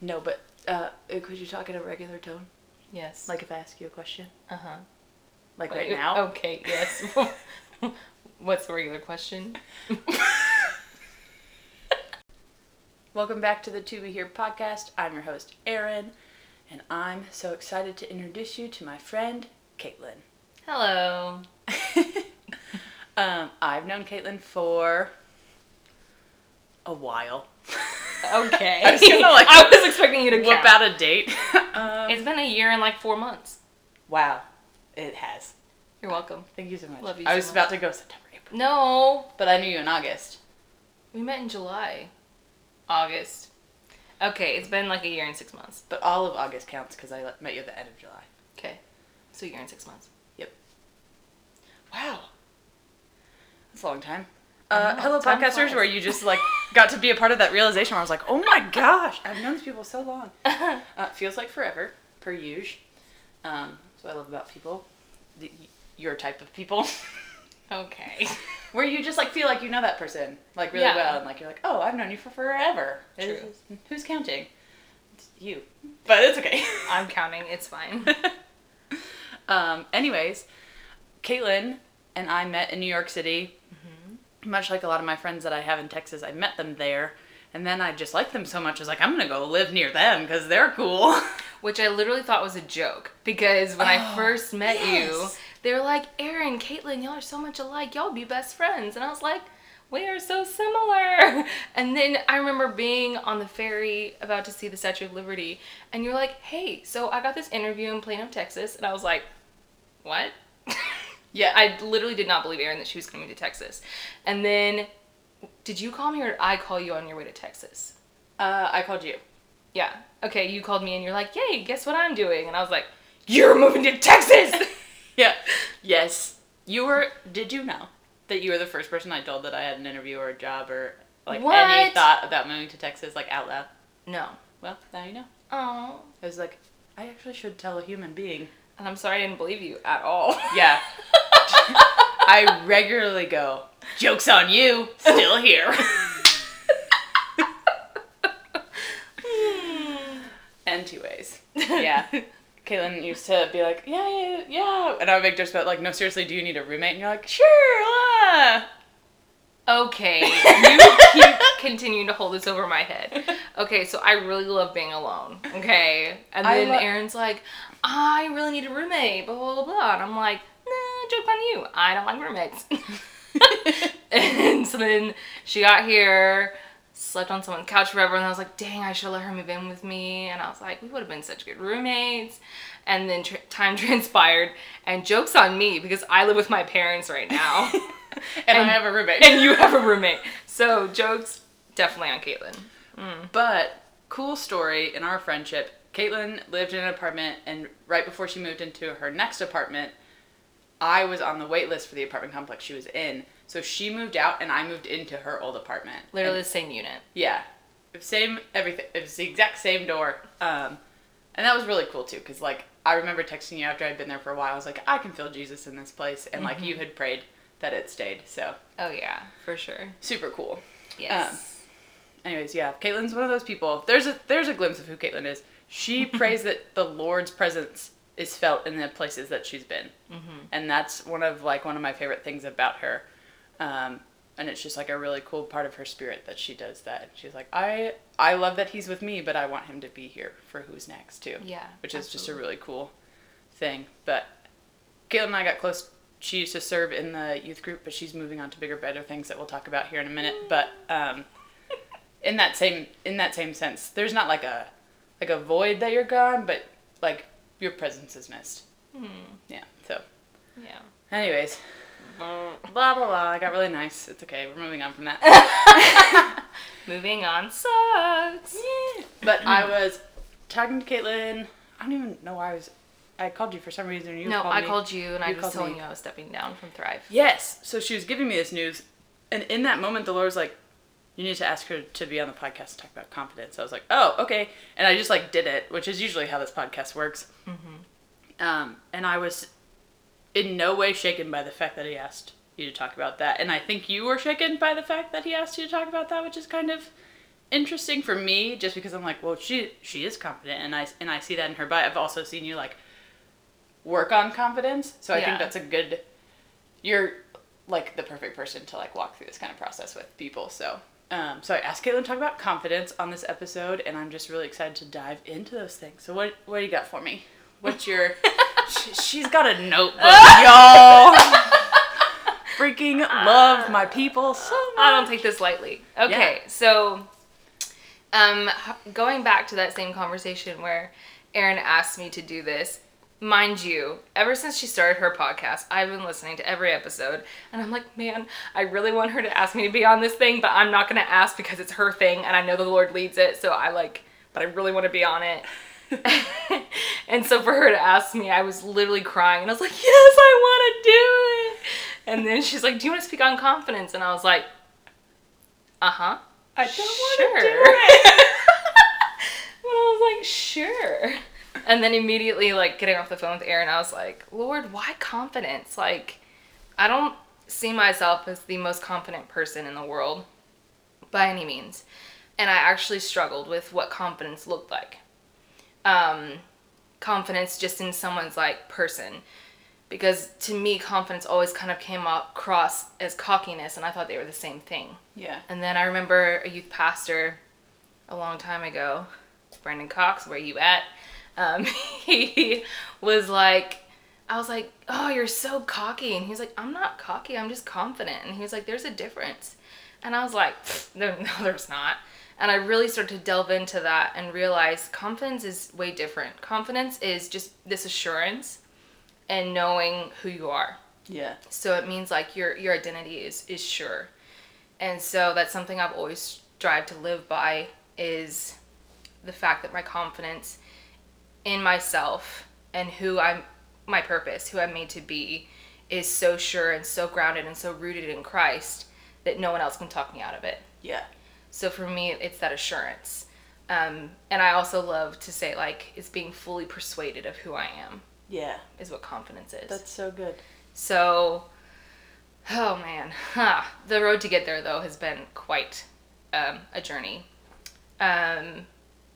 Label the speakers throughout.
Speaker 1: No, but uh, uh, could you talk in a regular tone?
Speaker 2: Yes.
Speaker 1: Like if I ask you a question?
Speaker 2: uh huh.
Speaker 1: Like right now?
Speaker 2: Okay. Yes. What's the regular question?
Speaker 1: Welcome back to the To Be Here podcast. I'm your host, Erin, and I'm so excited to introduce you to my friend, Caitlin.
Speaker 2: Hello.
Speaker 1: Um, I've known Caitlin for a while.
Speaker 2: Okay.
Speaker 1: I was gonna, like,
Speaker 2: I was expecting you to
Speaker 1: Whip
Speaker 2: count.
Speaker 1: out a date. um,
Speaker 2: It's been a year and like four months.
Speaker 1: wow, it has.
Speaker 2: You're welcome.
Speaker 1: Thank you so much.
Speaker 2: Love you
Speaker 1: I
Speaker 2: so
Speaker 1: was
Speaker 2: much.
Speaker 1: about to go September, April,
Speaker 2: No,
Speaker 1: but I knew you in August.
Speaker 2: we met in July, August. Okay, it's been like a year and six months.
Speaker 1: But all of August counts because I met you at the end of July.
Speaker 2: Okay, so a year and six months. Yep.
Speaker 1: Wow. That's a long time. Uh, hello, podcasters, where you just like got to be a part of that realization where I was like, oh my gosh, I've known these people so long. Uh, feels like forever, per usual. Um, that's what I love about people. The, your type of people.
Speaker 2: okay.
Speaker 1: where you just like feel like you know that person like really
Speaker 2: Yeah.
Speaker 1: well and like you're like, oh, I've known you for forever.
Speaker 2: True.
Speaker 1: It's- Who's counting? It's you. But it's okay.
Speaker 2: I'm counting. It's fine.
Speaker 1: um, anyways, Caitlin and I met in New York City. Much like a lot of my friends that I have in Texas, I met them there. And then I just liked them so much, I was like, I'm gonna go live near them because they're cool.
Speaker 2: Which I literally thought was a joke because when I
Speaker 1: Oh,
Speaker 2: first met you, they were like, Erin, Caitlin, y'all are so much alike. Y'all be best friends. And I was like, we are so similar. And then I remember being on the ferry about to see the Statue of Liberty, and you're like, hey, so I got this interview in Plano, Texas. And I was like, what?
Speaker 1: Yeah,
Speaker 2: I literally did not believe Erin that she was coming to Texas. And then, did you call me or did I call you on your way to Texas?
Speaker 1: uh, I called you.
Speaker 2: Yeah. Okay, you called me and you're like, yay, guess what I'm doing? And I was like, you're moving to Texas!
Speaker 1: Yeah. Yes. You were. Did you know that you were the first person I told that I had an interview or a job or like any thought about moving to Texas like out loud?
Speaker 2: no.
Speaker 1: Well, now you know.
Speaker 2: Oh.
Speaker 1: I was like, I actually should tell a human being.
Speaker 2: And I'm sorry I didn't believe you at all.
Speaker 1: Yeah. I regularly go, joke's on you, still here. and two ways. Yeah. Caitlin used to be like, yeah, yeah, yeah. And I would make jokes about, like, no, seriously, do you need a roommate? And you're like, sure, ah.
Speaker 2: Okay, you keep continuing to hold this over my head. Okay, so I really love being alone. Okay, and
Speaker 1: I
Speaker 2: then
Speaker 1: lo-
Speaker 2: Erin's like, I really need a roommate. Blah blah blah. blah. And I'm like, Nah, joke on you. I don't like roommates. and so then she got here, slept on someone's couch forever, and I was like, dang, I should let her move in with me. And I was like, we would have been such good roommates. And then tr- time transpired, and jokes on me because I live with my parents right now
Speaker 1: and,
Speaker 2: And-
Speaker 1: I have a roommate.
Speaker 2: and you have a roommate. So jokes definitely on Caitlin.
Speaker 1: But cool story in our friendship. Caitlin lived in an apartment, and right before she moved into her next apartment, I was on the wait list for the apartment complex she was in. So she moved out, and I moved into her old apartment.
Speaker 2: Literally
Speaker 1: And-
Speaker 2: the same unit.
Speaker 1: yeah, same everything. It was the exact same door. Um, and that was really cool too, because like I remember texting you after I'd been there for a while. I was like, I can feel Jesus in this place, and like you had prayed that it stayed. So
Speaker 2: Oh yeah, for sure.
Speaker 1: super cool.
Speaker 2: Yes.
Speaker 1: Anyways, yeah, Caitlin's one of those people. There's a there's a glimpse of who Caitlin is. She prays that the Lord's presence is felt in the places that she's been,
Speaker 2: mm-hmm.
Speaker 1: and that's one of like one of my favorite things about her. Um, and it's just like a really cool part of her spirit that she does that. She's like, I I love that he's with me, but I want him to be here for who's next too.
Speaker 2: Yeah.
Speaker 1: which is just a really cool thing. But Caitlin and I got close. She used to serve in the youth group, but she's moving on to bigger, better things that we'll talk about here in a minute. But um, in that same in that same sense, there's not like a like a void that you're gone, but like your presence is missed.
Speaker 2: Hmm.
Speaker 1: Yeah. So,
Speaker 2: Yeah.
Speaker 1: anyways, blah blah blah. I got really nice. It's okay. We're moving on from that.
Speaker 2: Moving on sucks.
Speaker 1: but I was talking to Caitlin. I don't even know why I was. I called you for some reason. You
Speaker 2: no,
Speaker 1: called
Speaker 2: I
Speaker 1: me.
Speaker 2: called you and I was telling
Speaker 1: me.
Speaker 2: you I was stepping down from Thrive.
Speaker 1: Yes. So she was giving me this news, and in that moment, the Lord was like, "You need to ask her to be on the podcast and talk about confidence." I was like, "Oh, okay," and I just like did it, which is usually how this podcast works.
Speaker 2: Mm-hmm.
Speaker 1: Um, and I was in no way shaken by the fact that he asked you to talk about that, and I think you were shaken by the fact that he asked you to talk about that, which is kind of interesting for me just because I'm like, well, she she is confident, and I and I see that in her. But I've also seen you like work on confidence, so I
Speaker 2: Yeah.
Speaker 1: think that's a good. You're like the perfect person to like walk through this kind of process with people. So. Um, so I asked Caitlin to talk about confidence on this episode, and I'm just really excited to dive into those things. So what what do you got for me? What's your? she, she's got a notebook, y'all. Freaking love my people so much.
Speaker 2: I don't take this lightly. Okay, so um, going back to that same conversation where Erin asked me to do this, mind you, ever since she started her podcast, I've been listening to every episode, and I'm like, man, I really want her to ask me to be on this thing, but I'm not gonna ask because it's her thing, and I know the Lord leads it, so I like, but I really want to be on it. and so for her to ask me, I was literally crying, and I was like, yes, I want to do it. And then she's like, do you want to speak on confidence? And I was like, uh huh.
Speaker 1: I don't want to do it.
Speaker 2: But I was like, sure. And then immediately, like, getting off the phone with Erin, I was like, Lord, why confidence? Like, I don't see myself as the most confident person in the world by any means. And I actually struggled with what confidence looked like. Um, confidence just in someone's, like, person. Because to me, confidence always kind of came across as cockiness, and I thought they were the same thing.
Speaker 1: Yeah.
Speaker 2: And then I remember a youth pastor a long time ago, Brandon Cox, where you at? Um, he was like, I was like, oh, you're so cocky. And he was like, I'm not cocky, I'm just confident. And he was like, there's a difference. And I was like, no, no, there's not. And I really started to delve into that and realize confidence is way different. Confidence is just this assurance and knowing who you are.
Speaker 1: Yeah.
Speaker 2: So it means like your your identity is is sure. And so that's something I've always strived to live by is the fact that my confidence in myself and who I'm my purpose, who I'm made to be is so sure and so grounded and so rooted in Christ that no one else can talk me out of it.
Speaker 1: Yeah.
Speaker 2: So for me, it's that assurance. Um, and I also love to say like it's being fully persuaded of who I am
Speaker 1: Yeah.
Speaker 2: is what confidence is.
Speaker 1: That's so good.
Speaker 2: So, oh man, huh. the road to get there though has been quite um, a journey. Um,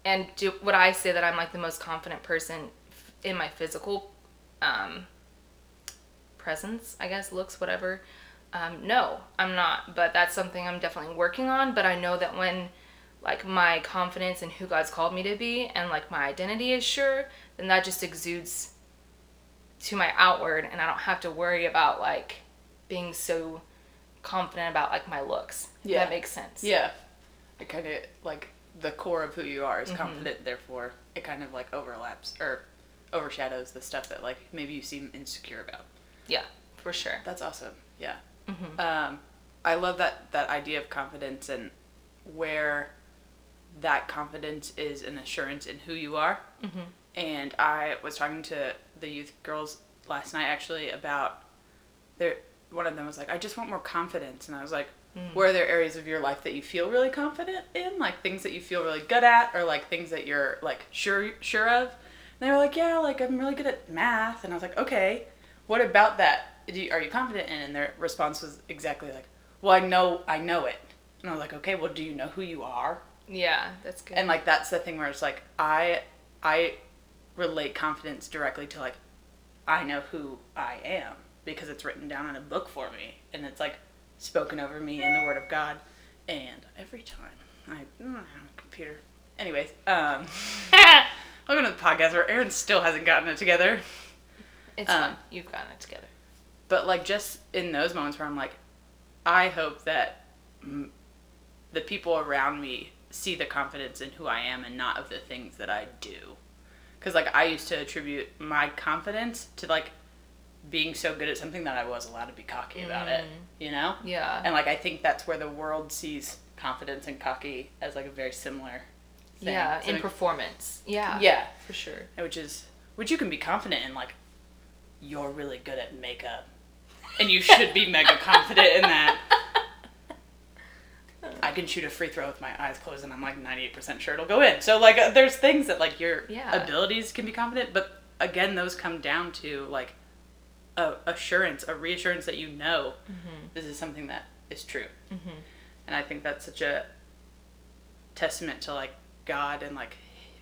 Speaker 2: and do, what I say that I'm like the most confident person in my physical um, presence? I guess looks, whatever. Um, no, I'm not. But that's something I'm definitely working on. But I know that when like my confidence in who God's called me to be and like my identity is sure, then that just exudes to my outward and I don't have to worry about like being so confident about like my looks.
Speaker 1: Yeah.
Speaker 2: That makes sense.
Speaker 1: Yeah. I kind of like the core of who you are is confident. Therefore, it kind of like overlaps or overshadows the stuff that like maybe you seem insecure about.
Speaker 2: Yeah, for sure.
Speaker 1: That's awesome. Yeah.
Speaker 2: Mhm.
Speaker 1: Um, I love that that idea of confidence and where that confidence is an assurance in who you are.
Speaker 2: Mhm.
Speaker 1: And I was talking to the youth girls last night actually about their one of them was like, I just want more confidence, and I was like, hmm. where are there areas of your life that you feel really confident in, like things that you feel really good at, or like things that you're like sure sure of? And they were like, yeah, like I'm really good at math, and I was like, okay, what about that? Do you, are you confident in? And their response was exactly like, well, I know I know it, and I was like, okay, well, do you know who you are?
Speaker 2: Yeah, that's good.
Speaker 1: And like that's the thing where it's like I I relate confidence directly to like I know who I am because it's written down in a book for me and it's like spoken over me in the word of God and every time I, mm, I have a computer anyways um welcome to the podcast where Erin still hasn't gotten it together
Speaker 2: it's
Speaker 1: um,
Speaker 2: fun. You've gotten it together.
Speaker 1: but like just in those moments where I'm like I hope that mm, the people around me see the confidence in who I am and not of the things that I do. Cuz like I used to attribute my confidence to like being so good at something that I was allowed to be cocky about it, you know?
Speaker 2: Yeah.
Speaker 1: And like I think that's where the world sees confidence and cocky as like a very similar thing.
Speaker 2: yeah,
Speaker 1: So
Speaker 2: in
Speaker 1: it-
Speaker 2: performance. Yeah.
Speaker 1: yeah,
Speaker 2: For sure.
Speaker 1: which is which you can be confident in like you're really good at makeup and you should be mega confident in that i can shoot a free throw with my eyes closed and i'm like 98% sure it'll go in so like uh, there's things that like your
Speaker 2: Yeah.
Speaker 1: abilities can be confident but again those come down to like a assurance a reassurance that you know this is something that is true and i think that's such a testament to like God and like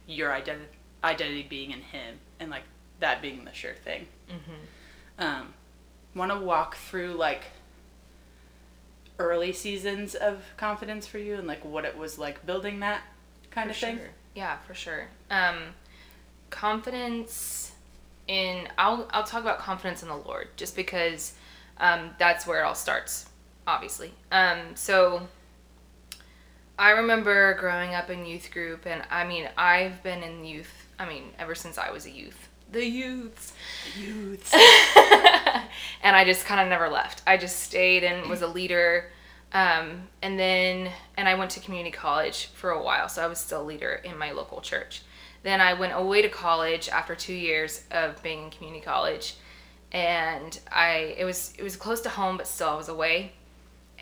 Speaker 1: your identity identity being in Him and like that being the sure thing. Mm-hmm. Um, want to walk through like early seasons of confidence for you and like what it was like building that kind
Speaker 2: For
Speaker 1: of thing.
Speaker 2: Yeah, for sure. Um, confidence in I'll I'll talk about confidence in the Lord just because um, that's where it all starts, obviously. Um, so I remember growing up in youth group, and I mean I've been in youth. I mean ever since I was a youth. The youths.
Speaker 1: Youths.
Speaker 2: and I just kind of never left. I just stayed and was a leader. Um, and then, and I went to community college for a while, so I was still a leader in my local church. Then I went away to college after two years of being in community college, and I it was it was close to home, but still I was away,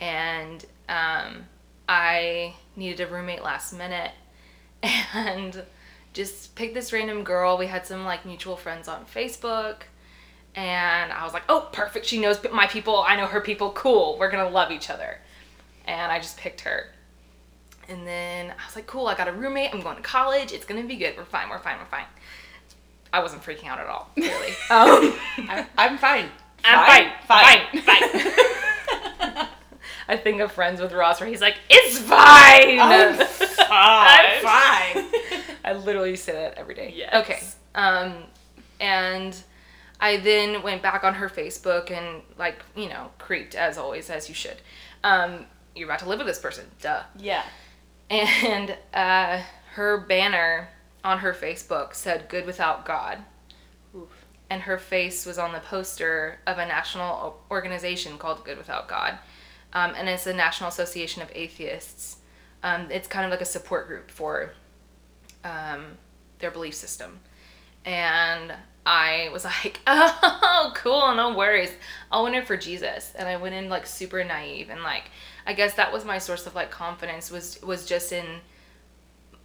Speaker 2: and um, I needed a roommate last minute, and just picked this random girl. We had some like mutual friends on Facebook and I was like, "Oh, perfect. She knows my people. I know her people. Cool. We're gonna love each other." And I just picked her. And then I was like, "Cool. I got a roommate. I'm going to college. It's gonna be good. We're fine. We're fine. We're fine." I wasn't freaking out at all. really. um,
Speaker 1: I'm, I'm fine.
Speaker 2: I'm fine. Fine. Fine. I think of Friends with Ross where he's like, "It's fine.
Speaker 1: I'm fine.
Speaker 2: I'm fine." I literally say that every day.
Speaker 1: Yes.
Speaker 2: Okay. Um, and I then went back on her Facebook and like you know creeped as always as you should. Um, you're about to live with this person, duh.
Speaker 1: Yeah.
Speaker 2: And uh, her banner on her Facebook said "Good without God,"
Speaker 1: Oof.
Speaker 2: and her face was on the poster of a national organization called Good Without God, um, and it's the National Association of Atheists. Um, it's kind of like a support group for um, their belief system, and I was like, oh, cool, no worries. I'll win it for Jesus, and I went in like super naive, and like I guess that was my source of like confidence was was just in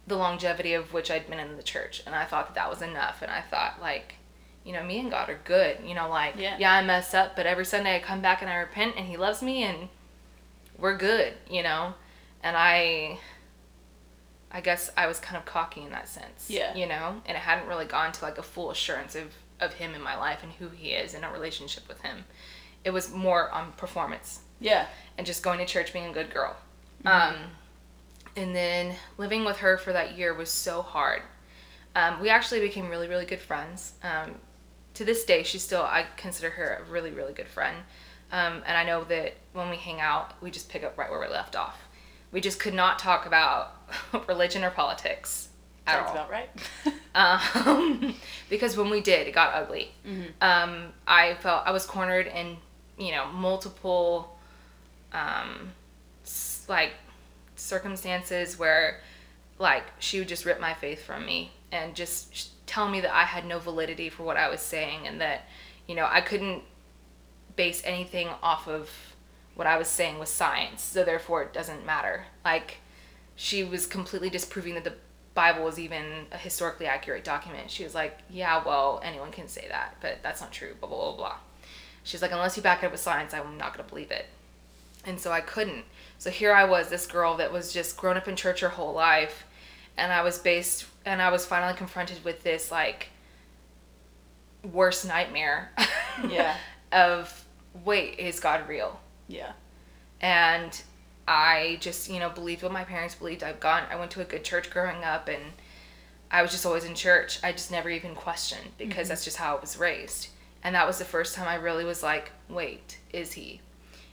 Speaker 2: the longevity of which I'd been in the church, and I thought that that was enough, and I thought like you know, me and God are good. You know, like,
Speaker 1: Yeah.
Speaker 2: yeah. I mess up, but every Sunday I come back and I repent and He loves me and we're good, you know? And I, I guess I was kind of cocky in that sense.
Speaker 1: Yeah.
Speaker 2: You know? And it hadn't really gone to like a full assurance of, of Him in my life and who He is in a relationship with Him. It was more on performance
Speaker 1: Yeah.
Speaker 2: and just going to church being a good girl. Um, and then living with her for that year was so hard. Um, we actually became really, really good friends. Um, to this day, she's still, I consider her a really, really good friend. Um, and I know that when we hang out, we just pick up right where we left off. We just could not talk about religion or politics at
Speaker 1: Sounds
Speaker 2: all
Speaker 1: about right.
Speaker 2: um, because when we did, it got ugly. Um, I felt I was cornered in, you know, multiple, um, like circumstances where, like, she would just rip my faith from me and just tell me that I had no validity for what I was saying and that, you know, I couldn't base anything off of what I was saying was science, so therefore it doesn't matter. Like, she was completely disproving that the Bible was even a historically accurate document. She was like, yeah, well, anyone can say that, but that's not true, blah, blah, blah, blah. She's like, unless you back it up with science, I'm not going to believe it. And so I couldn't. So here I was, this girl that was just grown up in church her whole life, and I was based, and I was finally confronted with this, like, worst nightmare
Speaker 1: Yeah.
Speaker 2: of, wait, is God real?
Speaker 1: Yeah.
Speaker 2: and I just you know believed what my parents believed. I've gone I went to a good church growing up and I was just always in church. I just never even questioned because mm-hmm. that's just how I was raised. And that was the first time I really was like, wait, is he?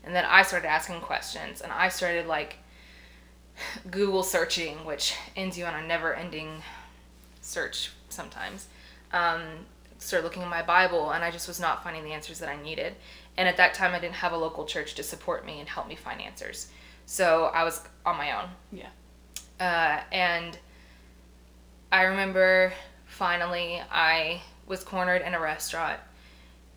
Speaker 2: And then I started asking questions and I started like Google searching, which ends you on a never ending search sometimes. Um, started looking in my Bible and I just was not finding the answers that I needed. And at that time, I didn't have a local church to support me and help me find answers. So I was on my own.
Speaker 1: Yeah.
Speaker 2: Uh, and I remember finally I was cornered in a restaurant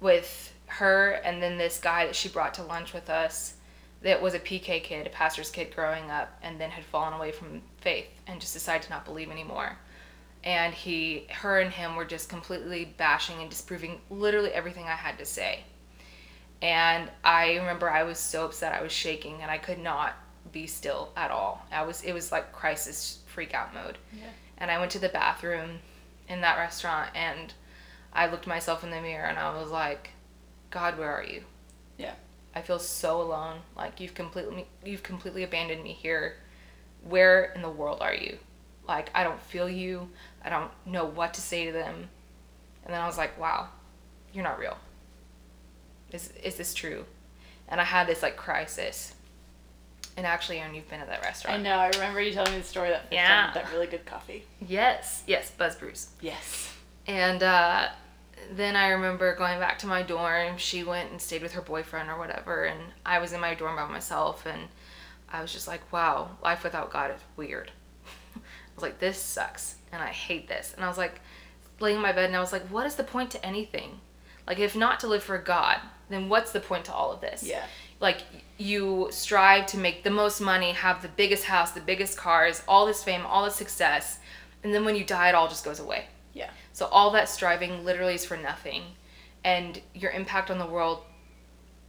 Speaker 2: with her and then this guy that she brought to lunch with us that was a PK kid, a pastor's kid growing up, and then had fallen away from faith and just decided to not believe anymore. And he, her and him were just completely bashing and disproving literally everything I had to say. And I remember I was so upset, I was shaking, and I could not be still at all. I was it was like crisis freak out mode.
Speaker 1: Yeah.
Speaker 2: And I went to the bathroom in that restaurant and I looked myself in the mirror and I was like, God, where are you?
Speaker 1: Yeah.
Speaker 2: I feel so alone. Like you've completely you've completely abandoned me here. Where in the world are you? Like I don't feel you. I don't know what to say to them. And then I was like, wow, you're not real. Is is this true? And I had this like crisis. And actually, Erin, you've been at that restaurant.
Speaker 1: I know. I remember you telling me the story that
Speaker 2: Yeah.
Speaker 1: that really good coffee.
Speaker 2: Yes, yes, Buzz Brews.
Speaker 1: Yes.
Speaker 2: And uh, then I remember going back to my dorm. She went and stayed with her boyfriend or whatever, and I was in my dorm by myself. And I was just like, wow, life without God is weird. I was like, this sucks, and I hate this. And I was like, laying in my bed, and I was like, what is the point to anything? Like, if not to live for God, then what's the point to all of this?
Speaker 1: Yeah.
Speaker 2: like you strive to make the most money, have the biggest house, the biggest cars, all this fame, all this success, and then when you die, it all just goes away.
Speaker 1: Yeah.
Speaker 2: So all that striving literally is for nothing, and your impact on the world,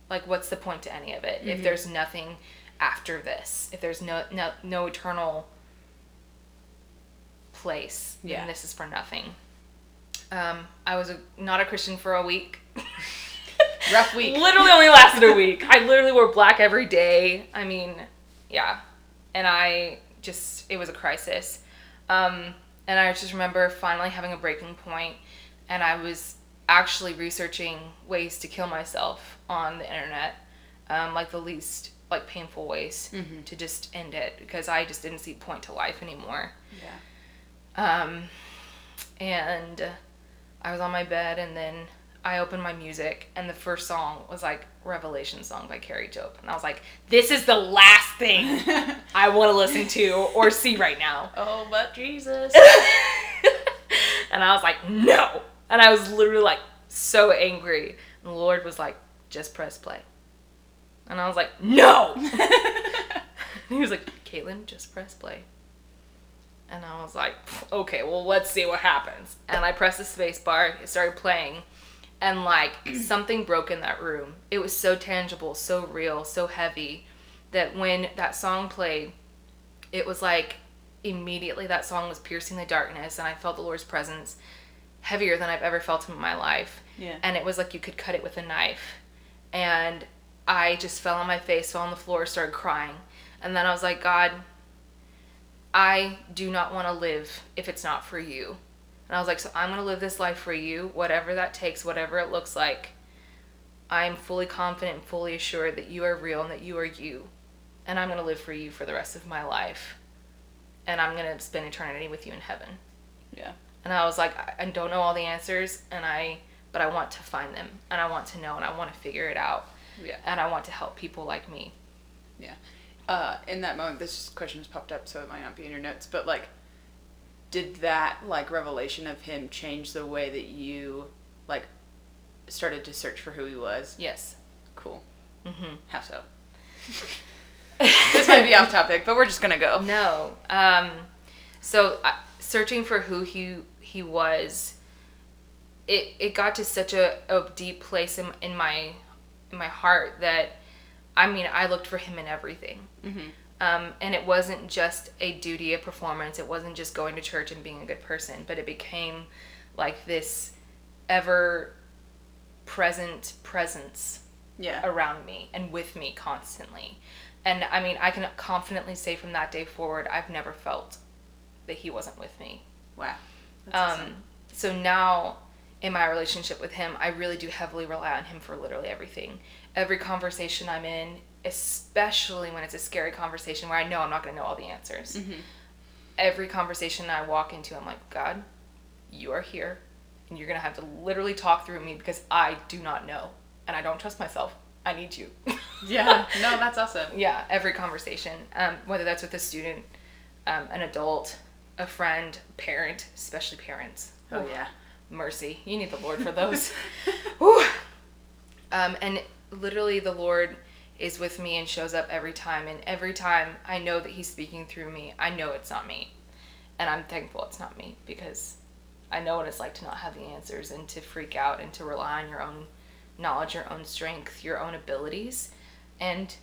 Speaker 2: like what's the point to any of it if there's nothing after this? If there's no no no eternal place,
Speaker 1: Yeah.
Speaker 2: this is for nothing. Um, I was a, not a Christian for a week.
Speaker 1: Rough week.
Speaker 2: literally only lasted a week. I literally wore black every day. I mean, yeah. And I just, it was a crisis. Um, and I just remember finally having a breaking point, and I was actually researching ways to kill myself on the internet, um, like the least like painful ways to just end it because I just didn't see point to life anymore.
Speaker 1: Yeah.
Speaker 2: Um, and I was on my bed, and then I opened my music, and the first song was like Revelation song by Kari Jobe, and I was like, "This is the last thing I want to listen to or see right now."
Speaker 1: Oh, but Jesus.
Speaker 2: and I was like, "No!" And I was literally like so angry, and the Lord was like, "Just press play," and I was like, "No!" he was like, "Caitlin, just press play." And I was like, okay, well, let's see what happens. And I pressed the space bar, it started playing, and like something broke in that room. It was so tangible, so real, so heavy that when that song played, it was like immediately that song was piercing the darkness, and I felt the Lord's presence heavier than I've ever felt him in my life.
Speaker 1: Yeah.
Speaker 2: And it was like you could cut it with a knife. And I just fell on my face, fell on the floor, started crying. And then I was like, God, I do not want to live if it's not for you. And I was like, so I'm going to live this life for you, whatever that takes, whatever it looks like. I'm fully confident and fully assured that you are real and that you are you. And I'm going to live for you for the rest of my life. And I'm going to spend eternity with you in heaven.
Speaker 1: Yeah.
Speaker 2: And I was like, I I don't know all the answers, and I, but I want to find them, and I want to know, and I want to figure it out,
Speaker 1: Yeah.
Speaker 2: and I want to help people like me.
Speaker 1: Yeah. Uh, in that moment, this question has popped up, so it might not be in your notes, but like, did that like revelation of him change the way that you like started to search for who he was?
Speaker 2: Yes.
Speaker 1: Cool.
Speaker 2: Mm-hmm.
Speaker 1: How so? this might be off topic, but we're just gonna go.
Speaker 2: No. Um, so uh, searching for who he he was, it it got to such a, a deep place in in my in my heart that, I mean, I looked for him in everything.
Speaker 1: Mm-hmm.
Speaker 2: Um, and it wasn't just a duty, a performance. It wasn't just going to church and being a good person, but it became like this ever present presence
Speaker 1: Yeah.
Speaker 2: around me and with me constantly. And I mean, I can confidently say from that day forward, I've never felt that he wasn't with me.
Speaker 1: Wow.
Speaker 2: Um,
Speaker 1: awesome.
Speaker 2: So now, in my relationship with him, I really do heavily rely on him for literally everything. Every conversation I'm in, especially when it's a scary conversation where I know I'm not going to know all the answers.
Speaker 1: Mhm.
Speaker 2: Every conversation I walk into, I'm like, God, you are here, and you're going to have to literally talk through me because I do not know, and I don't trust myself. I need you.
Speaker 1: Yeah. No, that's awesome.
Speaker 2: yeah, every conversation, um, whether that's with a student, um, an adult, a friend, parent, especially parents.
Speaker 1: Oh yeah.
Speaker 2: mercy. You need the Lord for those. Um, and literally, the Lord is with me and shows up every time. And every time I know that He's speaking through me, I know it's not me. And I'm thankful it's not me because I know what it's like to not have the answers and to freak out and to rely on your own knowledge, your own strength, your own abilities. And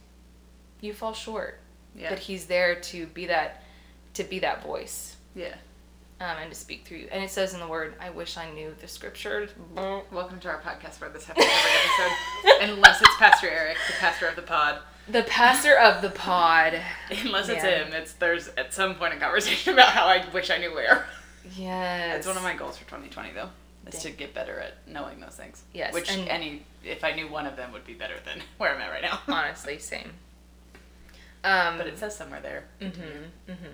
Speaker 2: you fall short.
Speaker 1: Yeah.
Speaker 2: But he's there to be that to be that voice.
Speaker 1: Yeah.
Speaker 2: Um, and to speak through you. And it says in the word, I wish I knew the scriptures.
Speaker 1: Welcome to our podcast where this happens every episode. Unless it's Pastor Eric, the pastor of the pod.
Speaker 2: The pastor of the pod.
Speaker 1: Unless it's
Speaker 2: Yeah.
Speaker 1: him, it's there's at some point a conversation about how I wish I knew where.
Speaker 2: Yes.
Speaker 1: It's one of my goals for 2020 though. Is to get better at knowing those things.
Speaker 2: Yes,
Speaker 1: Which
Speaker 2: and-
Speaker 1: any if I knew one of them would be better than where I'm at right now.
Speaker 2: Honestly, same. Um,
Speaker 1: But it says somewhere there.
Speaker 2: Mm-hmm. Mm-hmm.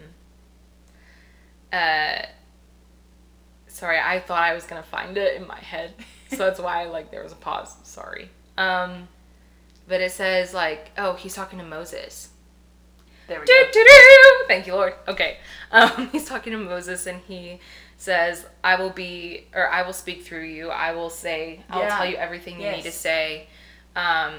Speaker 2: Uh, sorry, I thought I was gonna find it in my head, so that's why like there was a pause. Sorry. Um, but it says like, oh, he's talking to Moses.
Speaker 1: There we
Speaker 2: Do,
Speaker 1: go.
Speaker 2: do, do. Thank you, Lord. Okay. Um, he's talking to Moses and he says, I will be, or I will speak through you. I will say, I'll
Speaker 1: Yeah.
Speaker 2: tell you everything you need to say. Um,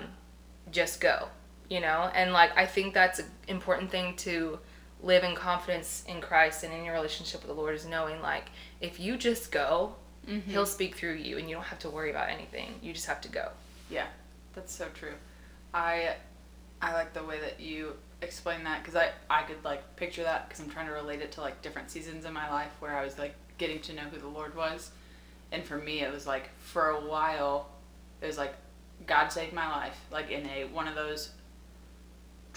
Speaker 2: just go, you know? And like, I think that's an important thing to live in confidence in Christ and in your relationship with the Lord is knowing like, if you just go,
Speaker 1: Mm-hmm.
Speaker 2: he'll speak through you and you don't have to worry about anything. You just have to go.
Speaker 1: Yeah, that's so true. I I like the way that you explain that because I I could like picture that because I'm trying to relate it to like different seasons in my life where I was like getting to know who the Lord was, and for me it was like for a while it was like God saved my life like in a one of those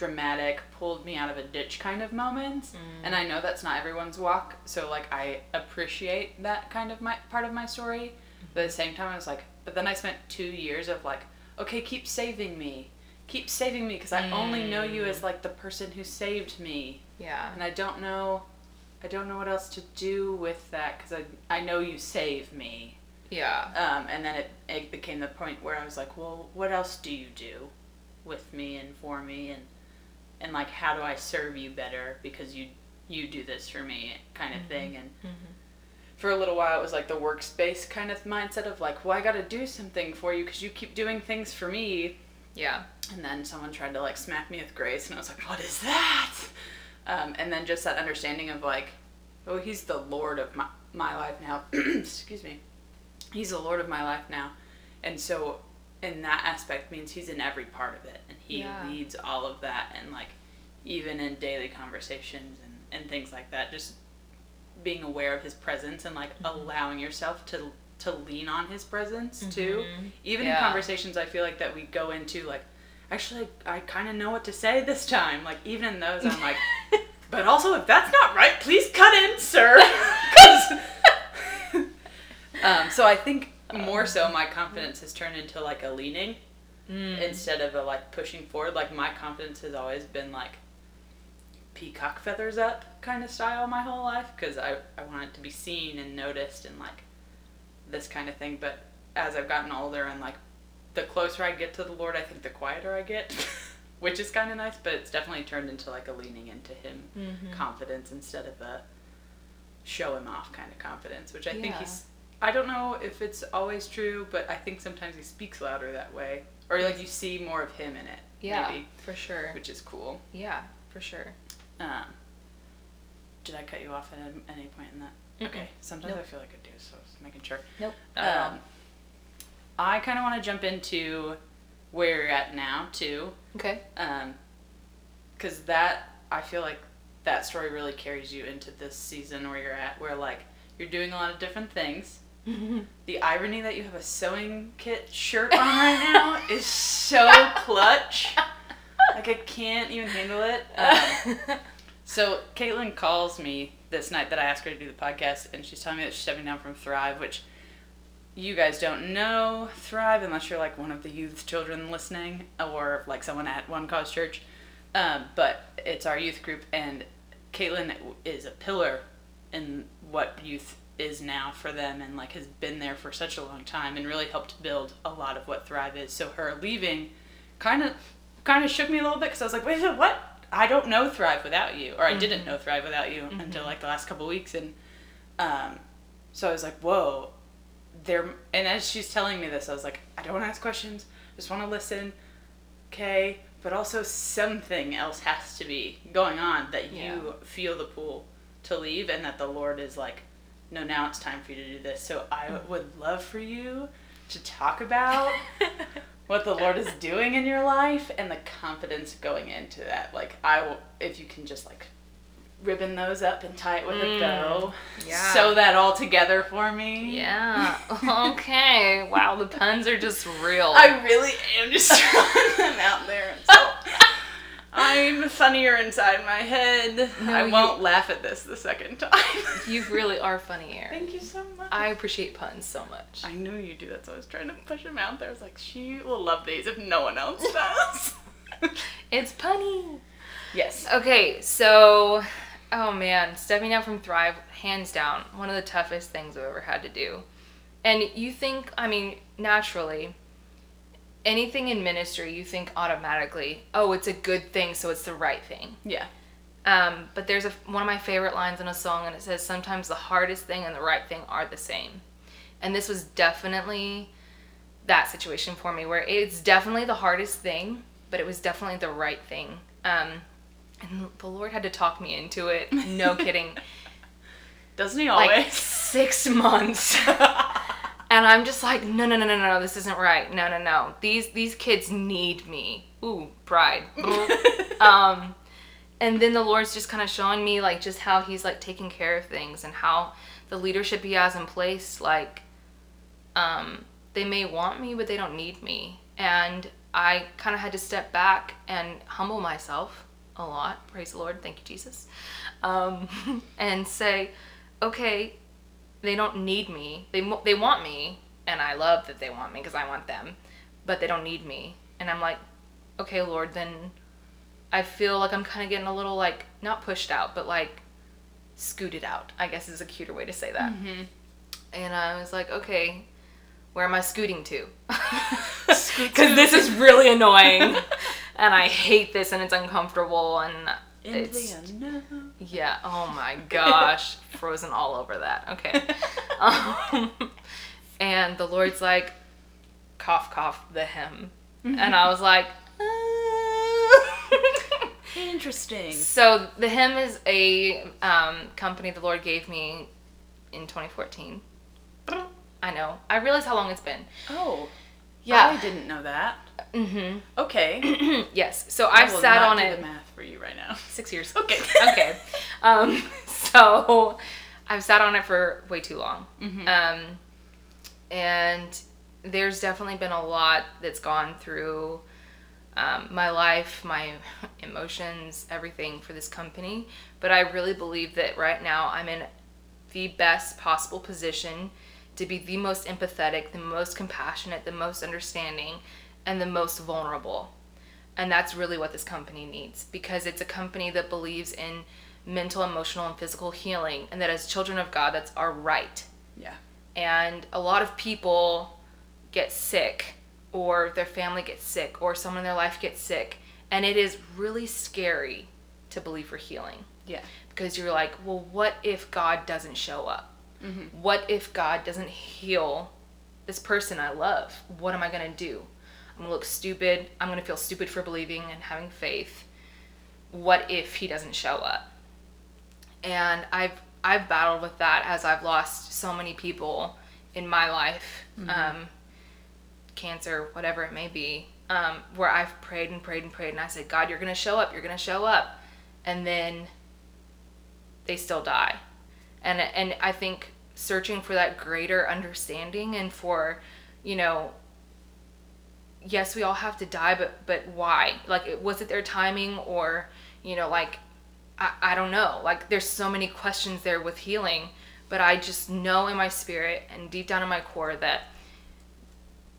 Speaker 1: dramatic pulled me out of a ditch kind of moments and i know that's not everyone's walk so like i appreciate that kind of my part of my story. But at the same time i was like but then i spent two years of like okay keep saving me. Keep saving me because i only know you as like the person who saved me.
Speaker 2: Yeah.
Speaker 1: and i don't know i don't know what else to do with that because I, I know you save me.
Speaker 2: Yeah.
Speaker 1: um, and then it, it became the point where I was like, well, what else do you do with me and for me? And and like how do I serve you better because you you do this for me kind of thing and for a little while it was like the workspace kind of mindset of like, well, I got to do something for you because you keep doing things for me
Speaker 2: Yeah.
Speaker 1: and then someone tried to like smack me with grace and I was like, what is that? Um, and then just that understanding of like, oh, he's the Lord of my, my life now. Excuse me. He's the Lord of my life now. And so in that aspect means he's in every part of it and he
Speaker 2: Yeah.
Speaker 1: leads all of that and like even in daily conversations and, and things like that, just being aware of his presence and like allowing yourself to to lean on his presence too. Even in conversations I feel like that we go into like actually I kind of know what to say this time. Like even in those I'm like but also if that's not right, please cut in, sir um, so I think more so my confidence has turned into like a leaning
Speaker 2: Mm.
Speaker 1: instead of a like pushing forward. Like my confidence has always been like peacock feathers up kind of style my whole life because I, I want it to be seen and noticed and like this kind of thing. But as I've gotten older and like the closer I get to the Lord, I think the quieter I get, which is kind of nice. But it's definitely turned into like a leaning into Him
Speaker 2: Mhm.
Speaker 1: confidence instead of a show Him off kind of confidence, which I think He's. I don't know if it's always true, but I think sometimes He speaks louder that way, or like you see more of Him in it.
Speaker 2: Yeah.
Speaker 1: maybe,
Speaker 2: For sure.
Speaker 1: which is cool.
Speaker 2: Yeah. For sure.
Speaker 1: Um, did I cut you off at any point in that?
Speaker 2: Mm-mm.
Speaker 1: Okay. Sometimes I feel like I do, so I was making sure.
Speaker 2: Nope. Not at all.
Speaker 1: Um, I kind of want to jump into where you're at now too,
Speaker 2: Okay.
Speaker 1: because that I feel like that story really carries you into this season where you're at, where like you're doing a lot of different things. The irony that you have a sewing kit shirt on right now is so clutch. Like I can't even handle it. Um, So Caitlin calls me this night that I asked her to do the podcast, and she's telling me that she's stepping down from Thrive, which you guys don't know Thrive unless you're like one of the youth children listening or like someone at One Cause Church. Um, but it's our youth group, and Caitlin is a pillar in what youth is now for them, and like has been there for such a long time, and really helped build a lot of what Thrive is. So her leaving, kind of, kind of shook me a little bit because I was like, wait, a minute, what? I don't know Thrive without you, or I didn't know Thrive without you until like the last couple weeks, and um, so I was like, whoa, there. And as she's telling me this, I was like, I don't want to ask questions, just want to listen, okay. But also something else has to be going on that you feel the pull to leave, and that the Lord is like, no, now it's time for you to do this. So I would love for you to talk about what the Lord is doing in your life and the confidence going into that. Like I will if you can just like ribbon those up and tie it with a mm. bow.
Speaker 2: yeah.
Speaker 1: Sew that all together for me.
Speaker 2: Yeah. Okay. Wow, the puns are just real.
Speaker 1: I really am just throwing them out there. So I'm funnier inside my head.
Speaker 2: No,
Speaker 1: I won't laugh at this the second time.
Speaker 2: you really are funnier.
Speaker 1: Thank you so much.
Speaker 2: I appreciate puns so much.
Speaker 1: I knew you do. That's why I was trying to push them out there. I was like, she will love these if no one else does.
Speaker 2: It's punny.
Speaker 1: yes.
Speaker 2: Okay, so, oh man, stepping out from Thrive, hands down, one of the toughest things I've ever had to do. And you think, I mean, naturally, anything in ministry, you think automatically, oh, it's a good thing, so it's the right thing.
Speaker 1: Yeah.
Speaker 2: Um, but there's a, one of my favorite lines in a song, and it says, sometimes the hardest thing and the right thing are the same. And this was definitely that situation for me, where it's definitely the hardest thing, but it was definitely the right thing. Um, and the Lord had to talk me into it. No kidding.
Speaker 1: Doesn't he always?
Speaker 2: Like six months. And I'm just like, no, no, no, no, no, this isn't right. No, no, no. These these kids need me. Ooh, pride. um, and then the Lord's just kind of showing me like just how He's like taking care of things and how the leadership He has in place, like, um, they may want me, but they don't need me. And I kind of had to step back and humble myself a lot. Praise the Lord. Thank you, Jesus. Um, and say, okay, they don't need me. They they want me, and I love that they want me because I want them, but they don't need me. And I'm like, okay, Lord, then I feel like I'm kind of getting a little like not pushed out, but like scooted out. I guess is a cuter way to say that. Mm-hmm. And I was like, okay, where am I scooting to? Because this is really annoying, and I hate this, and it's uncomfortable, and it's yeah. Oh my gosh. Frozen all over that. Okay. Um, and the Lord's like, cough, cough, the hem. And I was like, "Uh."
Speaker 1: Interesting.
Speaker 2: so the hem is a um, company the Lord gave me in 2014. I know. I realize how long it's been.
Speaker 1: Oh.
Speaker 2: Yeah.
Speaker 1: I didn't know that.
Speaker 2: Mm-hmm.
Speaker 1: Okay.
Speaker 2: yes. So
Speaker 1: I
Speaker 2: I've
Speaker 1: will
Speaker 2: sat on
Speaker 1: do
Speaker 2: it
Speaker 1: the math for you right now.
Speaker 2: six years.
Speaker 1: Okay.
Speaker 2: okay. Um, so I've sat on it for way too long.
Speaker 1: Mhm.
Speaker 2: Um, and there's definitely been a lot that's gone through um, my life, my emotions, everything for this company. But I really believe that right now I'm in the best possible position to be the most empathetic, the most compassionate, the most understanding, and the most vulnerable. And that's really what this company needs because it's a company that believes in mental, emotional, and physical healing, and that as children of God, that's our right.
Speaker 1: Yeah.
Speaker 2: And a lot of people get sick, or their family gets sick, or someone in their life gets sick, and it is really scary to believe for healing
Speaker 1: Yeah.
Speaker 2: because you're like, well, what if God doesn't show up?
Speaker 1: Mm-hmm.
Speaker 2: What if God doesn't heal this person I love? What am I going to do? I'm to look stupid. I'm to feel stupid for believing and having faith. What if he doesn't show up? And I've I've battled with that as I've lost so many people in my life, um, cancer, whatever it may be, um, where I've prayed and prayed and prayed, and I said, God, you're to show up. You're to show up, and then they still die and and I think searching for that greater understanding and for you know yes we all have to die but but why? Like was it their timing or you know like I, I don't know. Like there's so many questions there with healing but I just know in my spirit and deep down in my core that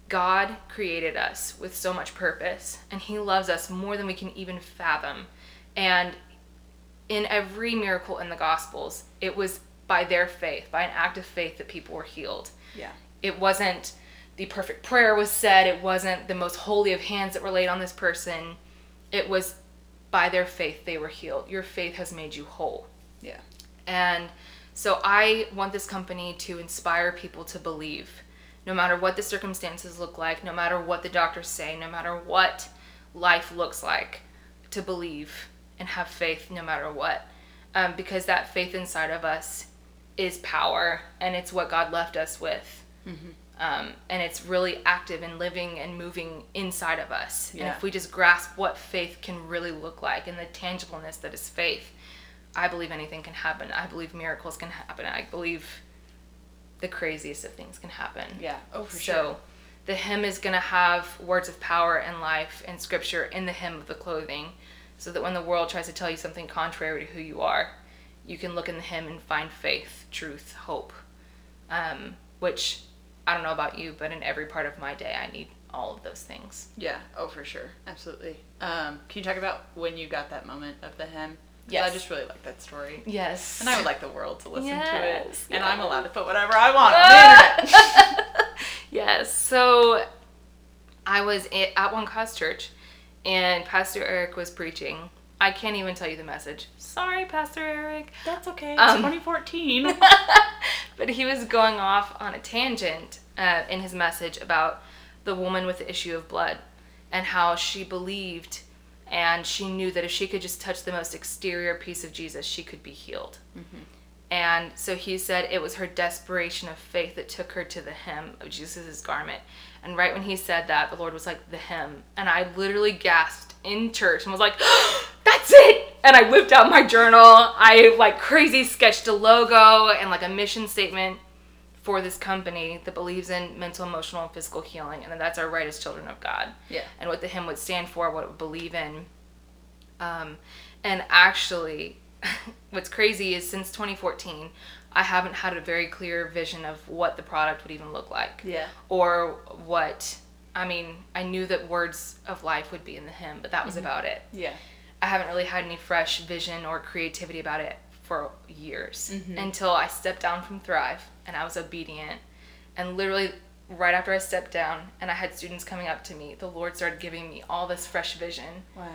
Speaker 2: God created us with so much purpose and he loves us more than we can even fathom. And in every miracle in the gospels it was by their faith by an act of faith that people were healed.
Speaker 1: Yeah.
Speaker 2: it wasn't the perfect prayer was said it wasn't the most holy of hands that were laid on this person it was by their faith they were healed your faith has made you whole
Speaker 1: Yeah.
Speaker 2: and so I want this company to inspire people to believe, no matter what the circumstances look like, no matter what the doctors say, no matter what life looks like, to believe and have faith no matter what. Um, because that faith inside of us is power and it's what God left us with. Um, and it's really active and living and moving inside of us. And if we just grasp what faith can really look like and the tangibleness that is faith, I believe anything can happen. I believe miracles can happen. I believe the craziest of things can happen.
Speaker 1: Yeah. Oh, for
Speaker 2: so
Speaker 1: sure.
Speaker 2: the hem is going to have words of power and life and scripture in the hem of the clothing so that when the world tries to tell you something contrary to who you are, you can look in the hem and find faith, truth, hope. Um, which I don't know about you, but in every part of my day, I need all of those things.
Speaker 1: Yeah. Oh, for sure. Absolutely. Um, can you talk about when you got that moment of the hem? 'Cause
Speaker 2: Yes.
Speaker 1: I just really like that story.
Speaker 2: Yes.
Speaker 1: And I would like the world to listen to it.
Speaker 2: Yes,
Speaker 1: And I'm allowed to put whatever I want on the internet.
Speaker 2: yes. So I was at One Cause Church, and Pastor Eric was preaching. I can't even tell you the message. Sorry, Pastor Eric.
Speaker 1: That's okay.
Speaker 2: Um,
Speaker 1: 2014.
Speaker 2: but he was going off on a tangent uh, in his message about the woman with the issue of blood and how she believed and she knew that if she could just touch the most exterior piece of Jesus, she could be healed. And so he said it was her desperation of faith that took her to the hem of Jesus' garment. And right when he said that, the Lord was like, the hem. And I literally gasped in church and was like, that's it! And I whipped out my journal. I like crazy sketched a logo and like a mission statement for this company that believes in mental, emotional, and physical healing. And that that's our right as children of God
Speaker 1: yeah.
Speaker 2: and what the hem would stand for, what it would believe in. Um, and actually, what's crazy is since 2014, I haven't had a very clear vision of what the product would even look like.
Speaker 1: Yeah.
Speaker 2: Or what, I mean, I knew that words of life would be in the hem, but that was about it.
Speaker 1: Yeah.
Speaker 2: I haven't really had any fresh vision or creativity about it for years
Speaker 1: Mm-hmm.
Speaker 2: until I stepped down from Thrive and I was obedient. And literally, right after I stepped down and I had students coming up to me, the Lord started giving me all this fresh vision,
Speaker 1: Wow.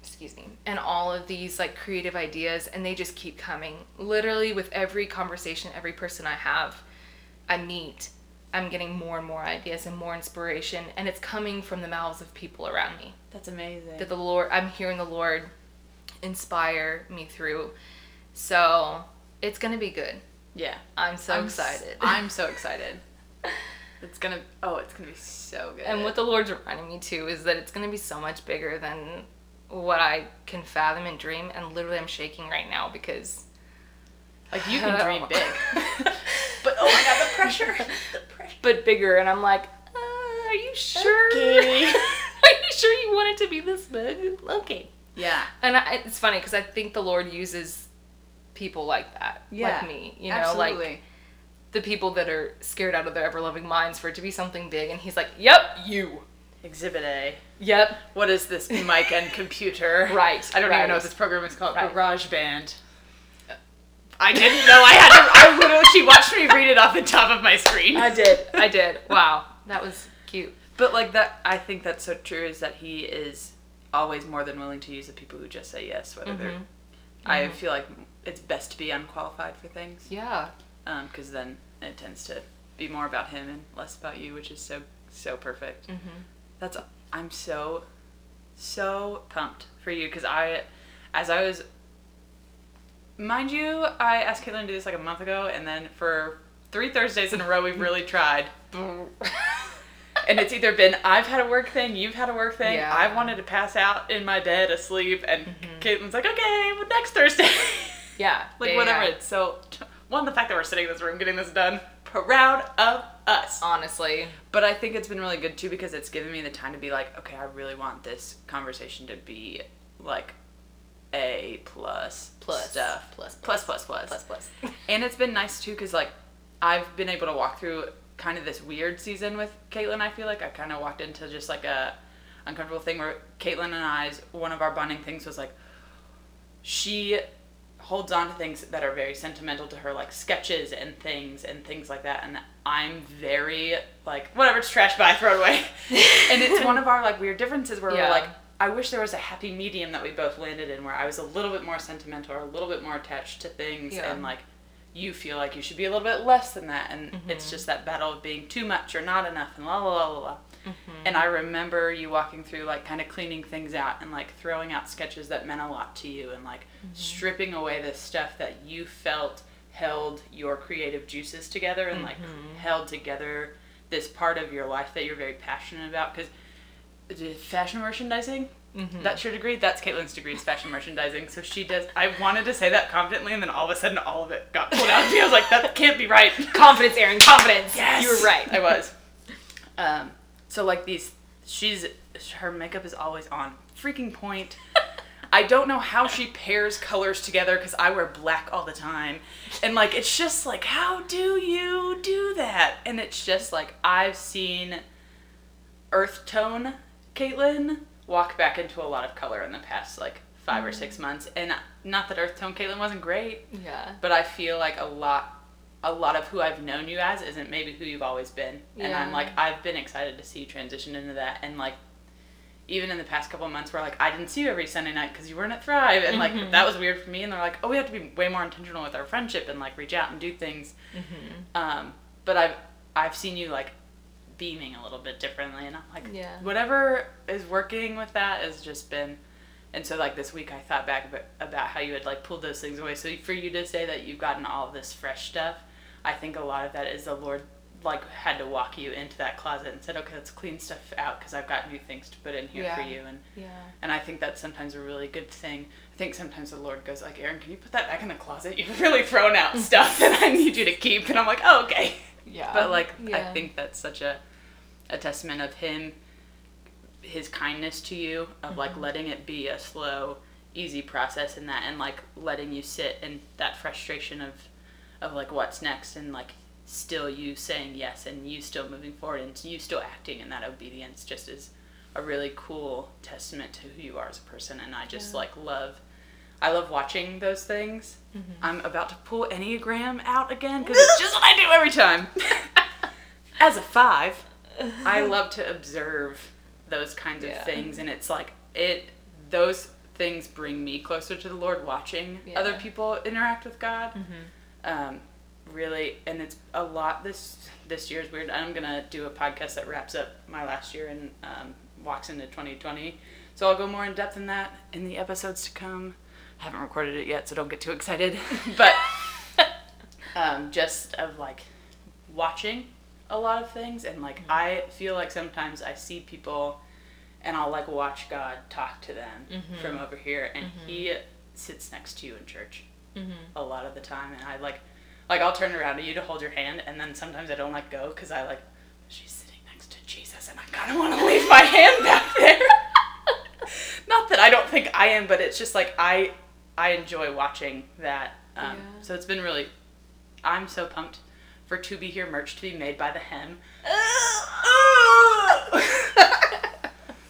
Speaker 2: excuse me, and all of these like creative ideas, and they just keep coming. Literally, with every conversation, every person I have, I meet, I'm getting more and more ideas and more inspiration, and it's coming from the mouths of people around me
Speaker 1: That's amazing.
Speaker 2: that the Lord, I'm hearing the Lord inspire me through. So it's gonna be good.
Speaker 1: yeah.
Speaker 2: I'm so
Speaker 1: I'm
Speaker 2: excited.
Speaker 1: I'm so excited. It's gonna. Oh, it's gonna be so good.
Speaker 2: and what the Lord's reminding me too is that it's gonna be so much bigger than what I can fathom and dream. And literally, I'm shaking right now because
Speaker 1: like you can dream big. but oh my god, the pressure. The pressure.
Speaker 2: But bigger, and I'm like, uh, are you sure?
Speaker 1: Okay.
Speaker 2: are you sure you want it to be this big? Okay.
Speaker 1: Yeah.
Speaker 2: And I, it's funny because I think the Lord uses people like that,
Speaker 1: Yeah.
Speaker 2: like me. You know, like the people that are scared out of their ever loving minds for it to be something big. And he's like, yep, you.
Speaker 1: Exhibit A.
Speaker 2: Yep.
Speaker 1: What is this mic and computer?
Speaker 2: Right,
Speaker 1: I don't
Speaker 2: right.
Speaker 1: even know what this program is called.
Speaker 2: Right.
Speaker 1: GarageBand. I didn't know I had to. I literally. She watched me read it off the top of my screen.
Speaker 2: I did. I did. Wow. That was cute.
Speaker 1: But like that, I think that's so true. Is that he is always more than willing to use the people who just say yes, whether they're.
Speaker 2: Mhm.
Speaker 1: I feel like it's best to be unqualified for things,
Speaker 2: Yeah.
Speaker 1: because then it tends to be more about him and less about you, which is so so perfect.
Speaker 2: Mm-hmm.
Speaker 1: That's I'm so so pumped for you because I, as I was, mind you, I asked Caitlin to do this like a month ago, and then for three Thursdays in a row, we've really tried. And it's either been I've had a work thing, you've had a work thing.
Speaker 2: Yeah.
Speaker 1: I wanted to pass out in my bed asleep, and
Speaker 2: Mhm.
Speaker 1: Caitlin's like, okay, well, next Thursday.
Speaker 2: yeah.
Speaker 1: like
Speaker 2: yeah,
Speaker 1: whatever.
Speaker 2: yeah.
Speaker 1: It's so one the fact that we're sitting in this room getting this done, proud of us.
Speaker 2: Honestly.
Speaker 1: But I think it's been really good too because it's given me the time to be like, okay, I really want this conversation to be like a plus
Speaker 2: Plus.
Speaker 1: stuff.
Speaker 2: Plus.
Speaker 1: Plus, plus, plus.
Speaker 2: Plus. Plus.
Speaker 1: And it's been nice too because like I've been able to walk through kind of this weird season with Caitlin. I feel like I kind of walked into just like a uncomfortable thing where Caitlin and I's one of our bonding things was like she holds on to things that are very sentimental to her, like sketches and things and things like that. And I'm very like whatever, it's trash, by throw it away. and it's one of our like weird differences where
Speaker 2: Yeah.
Speaker 1: we're like, I wish there was a happy medium that we both landed in, where I was a little bit more sentimental or a little bit more attached to things,
Speaker 2: Yeah.
Speaker 1: and like you feel like you should be a little bit less than that, and
Speaker 2: Mm-hmm.
Speaker 1: it's just that battle of being too much or not enough, and la la la la la.
Speaker 2: Mm-hmm.
Speaker 1: And I remember you walking through like kind of cleaning things out and like throwing out sketches that meant a lot to you and like
Speaker 2: Mm-hmm.
Speaker 1: stripping away the stuff that you felt held your creative juices together and like
Speaker 2: Mm-hmm.
Speaker 1: held together this part of your life that you're very passionate about because fashion merchandising
Speaker 2: Mm-hmm.
Speaker 1: that's your degree that's caitlin's degree is fashion merchandising so she does i wanted to say that confidently and then all of a sudden all of it got pulled out of me i was like that can't be right
Speaker 2: Confidence, Erin. Confidence.
Speaker 1: Yes.
Speaker 2: You were right.
Speaker 1: I was. Um, so like these, she's her makeup is always on freaking point. I don't know how she pairs colors together because I wear black all the time, and like it's just like how do you do that? And it's just like I've seen earth tone Caitlin walk back into a lot of color in the past like five or six months, and not that earth tone Caitlin wasn't great,
Speaker 2: Yeah.
Speaker 1: but I feel like a lot a lot of who I've known you as isn't maybe who you've always been. And I'm like I've been excited to see you transition into that and like even in the past couple of months where like I didn't see you every Sunday night because you weren't at Thrive and like
Speaker 2: Mhm.
Speaker 1: that was weird for me and they're like, Oh, we have to be way more intentional with our friendship and like reach out and do things.
Speaker 2: Mm-hmm.
Speaker 1: Um, but I've I've seen you like beaming a little bit differently and I'm like
Speaker 2: Yeah.
Speaker 1: whatever is working with that has just been and so like this week I thought back about, how you had like pulled those things away. So for you to say that you've gotten all this fresh stuff, I think a lot of that is the Lord like had to walk you into that closet and said, okay, let's clean stuff out because I've got new things to put in here for you. And
Speaker 2: Yeah.
Speaker 1: and I think that's sometimes a really good thing. I think sometimes the Lord goes like, Erin, can you put that back in the closet? You've really thrown out stuff that I need you to keep. And I'm like, oh, okay.
Speaker 2: Yeah.
Speaker 1: But like, I think that's such a, a testament of him, his kindness to you, of like
Speaker 2: Mm-hmm.
Speaker 1: letting it be a slow, easy process in that, and like letting you sit in that frustration of, of like what's next, and like still you saying yes, and you still moving forward, and you still acting in that obedience, just is a really cool testament to who you are as a person. And I just
Speaker 2: Yeah.
Speaker 1: like love. I love watching those things.
Speaker 2: Mm-hmm.
Speaker 1: I'm about to pull Enneagram out again because it's just what I do every time. As a five, I love to observe those kinds of
Speaker 2: Yeah.
Speaker 1: things, and it's like it. Those things bring me closer to the Lord. Watching other people interact with God,
Speaker 2: Mhm.
Speaker 1: um, really, and it's a lot. This this year is weird. I'm gonna do a podcast that wraps up my last year and um, walks into 2020. So I'll go more in depth in that in the episodes to come. I haven't recorded it yet, so don't get too excited. but um, just of like watching a lot of things and like I feel like sometimes I see people and I'll like watch God talk to them
Speaker 2: Mhm.
Speaker 1: from over here and he sits next to you in church
Speaker 2: Mhm.
Speaker 1: a lot of the time and I like like I'll turn around to you to hold your hand and then sometimes I don't like go cuz I like she's sitting next to Jesus and I kind of want to leave my hand back there. Not that I don't think I am, but it's just like I I enjoy watching that. Um,
Speaker 2: Yeah.
Speaker 1: So it's been really I'm so pumped for To Be Here merch to be made by the Hem.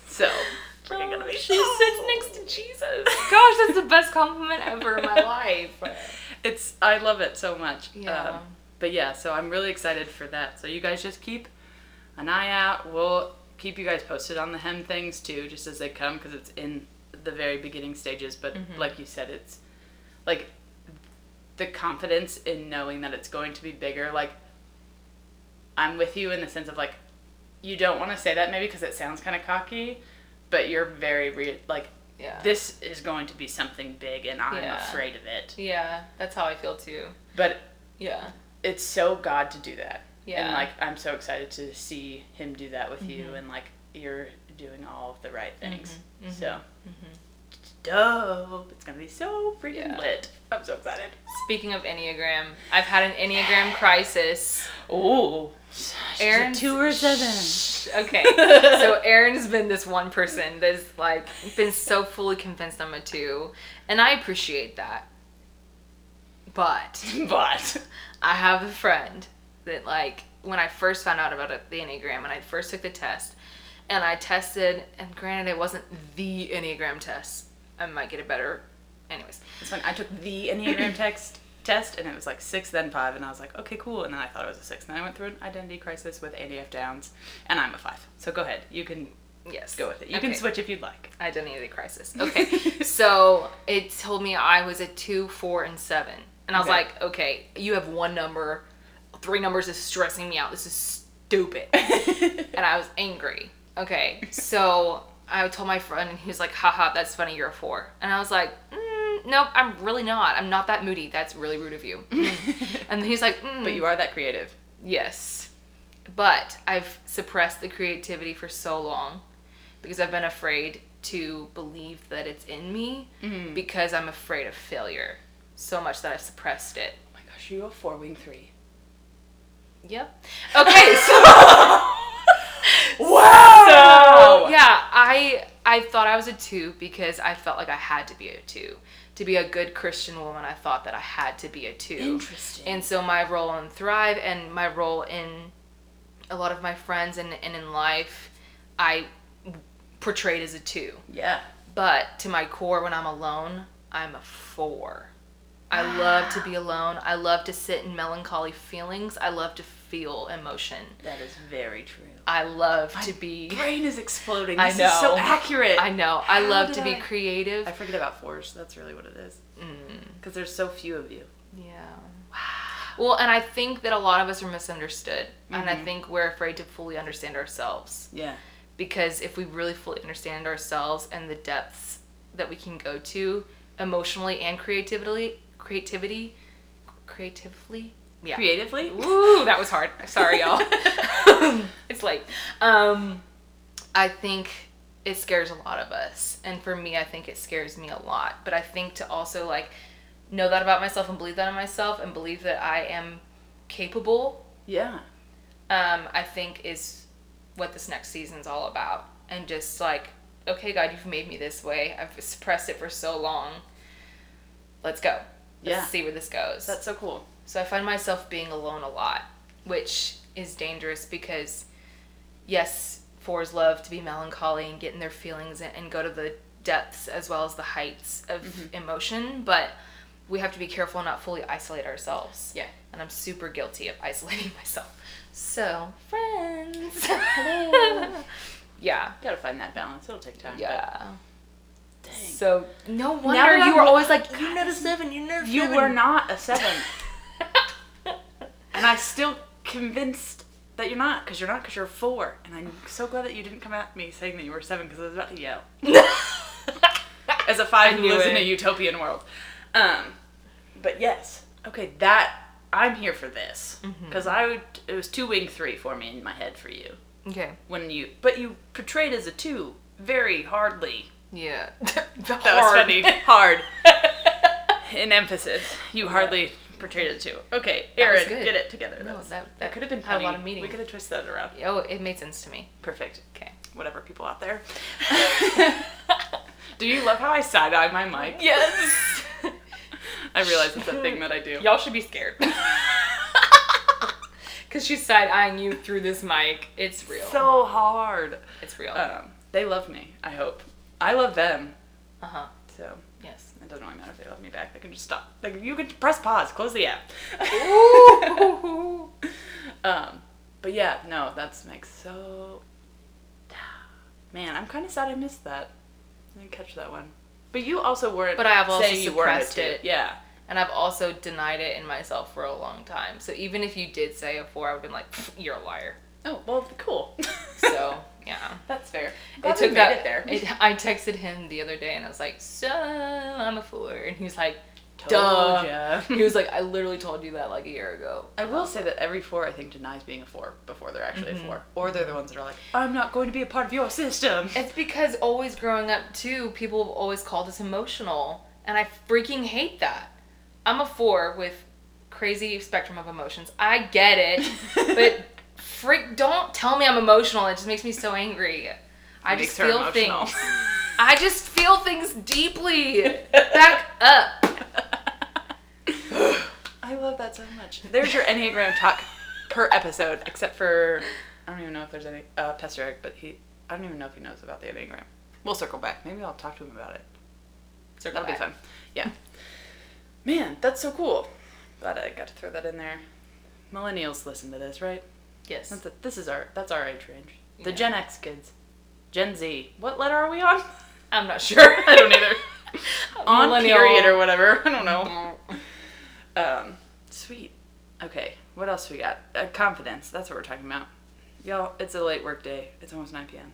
Speaker 1: so freaking gonna be
Speaker 2: She sits next to Jesus. Gosh, that's the best compliment ever in my life.
Speaker 1: It's I love it so much.
Speaker 2: Yeah.
Speaker 1: Um, but yeah, so I'm really excited for that. So you guys just keep an eye out. We'll keep you guys posted on the hem things too, just as they come, because it's in the very beginning stages. But
Speaker 2: Mhm.
Speaker 1: like you said, it's like the confidence in knowing that it's going to be bigger. Like I'm with you in the sense of like you don't want to say that maybe because it sounds kind of cocky, but you're very re- like
Speaker 2: Yeah.
Speaker 1: this is going to be something big, and I'm
Speaker 2: Yeah.
Speaker 1: afraid of it.
Speaker 2: yeah, that's how I feel too.
Speaker 1: But
Speaker 2: Yeah.
Speaker 1: it's so God to do that.
Speaker 2: Yeah.
Speaker 1: And like I'm so excited to see him do that with you
Speaker 2: Mhm.
Speaker 1: and like you're doing all of the right things.
Speaker 2: Mhm, mhm,
Speaker 1: So
Speaker 2: mhm.
Speaker 1: it's dope. It's gonna be so freaking
Speaker 2: Yeah.
Speaker 1: lit. I'm so excited.
Speaker 2: Speaking of Enneagram, I've had an Enneagram crisis.
Speaker 1: Oh.
Speaker 2: Erin,
Speaker 1: two or seven.
Speaker 2: Okay, so Erin's been this one person that's like been so fully convinced I'm a two, and I appreciate that. But
Speaker 1: but
Speaker 2: I have a friend that like when I first found out about the Enneagram and I first took the test and I tested and granted it wasn't the Enneagram test. I might get a better anyways.
Speaker 1: it's fun. I took the Enneagram text test and it was like six then five and I was like, okay, cool. And then I thought it was a six. And then I went through an identity crisis with Andy F. Downs and I'm a five. So go ahead. You can
Speaker 2: Yes.
Speaker 1: go with it. You can switch if you'd like.
Speaker 2: Identity crisis. Okay. so it told me I was a two, four, and seven. And I was
Speaker 1: Okay.
Speaker 2: like, okay, you have one number. Three numbers is stressing me out. This is stupid. and I was angry. Okay. So I told my friend, and he was like, haha, that's funny, you're a four. And I was like, mm, mm, nope, I'm really not. I'm not that moody. That's really rude of you. and he's like, mm,
Speaker 1: But you are that creative.
Speaker 2: Yes. But I've suppressed the creativity for so long because I've been afraid to believe that it's in me
Speaker 1: Mm-hmm.
Speaker 2: because I'm afraid of failure so much that I've suppressed it.
Speaker 1: Oh my gosh, you're a four wing three.
Speaker 2: Yep. Okay, so
Speaker 1: Wow.
Speaker 2: So yeah, I I thought I was a two because I felt like I had to be a two. To be a good Christian woman, I thought that I had to be a two.
Speaker 1: Interesting.
Speaker 2: And so my role in Thrive and my role in a lot of my friends and, and in life, I portrayed as a two.
Speaker 1: yeah.
Speaker 2: But to my core, when I'm alone, I'm a four. I love to be alone. I love to sit in melancholy feelings. I love to feel emotion.
Speaker 1: That is very true.
Speaker 2: I love to be.
Speaker 1: Brain is exploding.
Speaker 2: I
Speaker 1: This is so
Speaker 2: know.
Speaker 1: accurate.
Speaker 2: I know. I love to be creative.
Speaker 1: I forget about fours. That's really what it is.
Speaker 2: Mm,
Speaker 1: Because there's so few of you.
Speaker 2: yeah. Wow. Well, and I think that a lot of us are misunderstood. And I
Speaker 1: Mhm.
Speaker 2: think we're afraid to fully understand ourselves.
Speaker 1: Yeah.
Speaker 2: Because if we really fully understand ourselves and the depths that we can go to emotionally and creatively, creativity, creatively, yeah.
Speaker 1: Creatively?
Speaker 2: Ooh, that was hard. Sorry, y'all. it's late. Um, I think it scares a lot of us, and for me, I think it scares me a lot. But I think to also like know that about myself and believe that in myself and believe that I am capable.
Speaker 1: Yeah.
Speaker 2: Um, I think is what this next season's all about, and just like, okay, God, you've made me this way. I've suppressed it for so long. Let's go. Let's
Speaker 1: Yeah.
Speaker 2: see where this goes.
Speaker 1: That's so cool.
Speaker 2: So I find myself being alone a lot, which is dangerous because, yes, fours love to be melancholy and get in their feelings and, and go to the depths as well as the heights of
Speaker 1: Mm-hmm.
Speaker 2: emotion, but we have to be careful and not fully isolate ourselves.
Speaker 1: Yeah.
Speaker 2: And I'm super guilty of isolating myself. So, friends. yeah.
Speaker 1: Gotta find that balance. It'll take time.
Speaker 2: Yeah.
Speaker 1: But dang.
Speaker 2: So, no wonder you were always like, you're not a seven, you're not a
Speaker 1: You
Speaker 2: seven."
Speaker 1: were not a seven. And I still convinced that you're not, because you're not, because you're four. And I'm so glad that you didn't come at me saying that you were seven, because I was about to yell. As a five who lives in a utopian world. Um, but yes, okay, that I'm here for this,
Speaker 2: Mm-hmm.
Speaker 1: because I would. It was two wing three for me in my head for you
Speaker 2: Okay.
Speaker 1: when you, but you portrayed as a two very hardly.
Speaker 2: Yeah.
Speaker 1: That was funny. Hard. In emphasis, you hardly portrayed it too. Okay, Erin,
Speaker 2: good.
Speaker 1: get it together.
Speaker 2: No, that-
Speaker 1: that, could have been
Speaker 2: had a
Speaker 1: funny.
Speaker 2: lot of meaning.
Speaker 1: We could have twisted that around.
Speaker 2: Oh, it made sense to me.
Speaker 1: Perfect.
Speaker 2: Okay.
Speaker 1: Whatever, people out there. do you love how I side eye my mic?
Speaker 2: Yes.
Speaker 1: I realize it's a thing that I do.
Speaker 2: Y'all should be scared. Cause she's side eyeing you through this mic. It's real.
Speaker 1: So hard.
Speaker 2: it's real.
Speaker 1: Um, they love me. I hope. I love them.
Speaker 2: Uh huh.
Speaker 1: So doesn't really matter if they love me back. They can just stop. Like you can press pause, close the app.
Speaker 2: Ooh.
Speaker 1: Um, but yeah, no, that's like so. Man, I'm kind of sad I missed that. I didn't catch that one. But you also weren't.
Speaker 2: But I have also
Speaker 1: saying you
Speaker 2: suppressed it.
Speaker 1: Yeah.
Speaker 2: and I've also denied it in myself for a long time. So even if you did say a four, I would have been like, you're a liar.
Speaker 1: Oh well, cool.
Speaker 2: So yeah.
Speaker 1: that's fair. Glad we
Speaker 2: took that.
Speaker 1: it there.
Speaker 2: it- I texted him the other day and I was like, "So I'm a four," and he was like, "Duh."
Speaker 1: ya.
Speaker 2: He was like, "I literally told you that like a year ago."
Speaker 1: I will say that every four I think denies being a four before they're actually
Speaker 2: Mhm.
Speaker 1: a four, or they're the ones that are like, I'm not going to be a part of your system.
Speaker 2: It's because always growing up too, people have always called us emotional, and I freaking hate that. I'm a four with crazy spectrum of emotions. I get it, but freak, don't tell me I'm emotional. It just makes me so angry. I
Speaker 1: Makes
Speaker 2: just
Speaker 1: her
Speaker 2: feel
Speaker 1: emotional.
Speaker 2: things. I just feel things deeply. Back up.
Speaker 1: I love that so much. There's your Enneagram talk per episode, except for I don't even know if there's any uh, Pastor Eric, but he I don't even know if he knows about the Enneagram. We'll circle back. Maybe I'll talk to him about it.
Speaker 2: Circle
Speaker 1: That'll be fun. Yeah. Man, that's so cool. Glad I got to throw that in there. Millennials listen to this, right?
Speaker 2: Yes.
Speaker 1: That's a, this is our that's our age range. The
Speaker 2: Yeah.
Speaker 1: Gen X kids. Gen Z. What letter are we on?
Speaker 2: I'm not sure.
Speaker 1: I don't either. on
Speaker 2: Millennial.
Speaker 1: period or whatever. I don't know. Um, sweet. Okay, what else we got? Uh, confidence. That's what we're talking about. Y'all, it's a late work day. It's almost 9 p.m.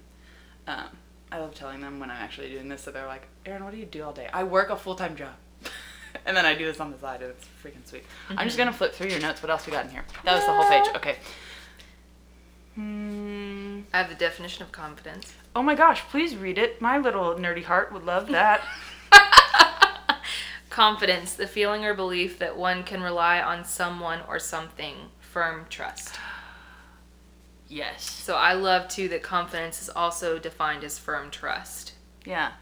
Speaker 1: Um, I love telling them when I'm actually doing this, so they're like, Erin, what do you do all day? I work a full time job. and then I do this on the side, and it's freaking sweet. I'm just gonna flip through your notes. What else we got in here? That was the whole page. Okay. Hmm.
Speaker 2: I have the definition of confidence.
Speaker 1: Oh my gosh! Please read it. My little nerdy heart would love that.
Speaker 2: Confidence, the feeling or belief that one can rely on someone or something. Firm trust.
Speaker 1: yes.
Speaker 2: So I love too that confidence is also defined as firm trust.
Speaker 1: Yeah.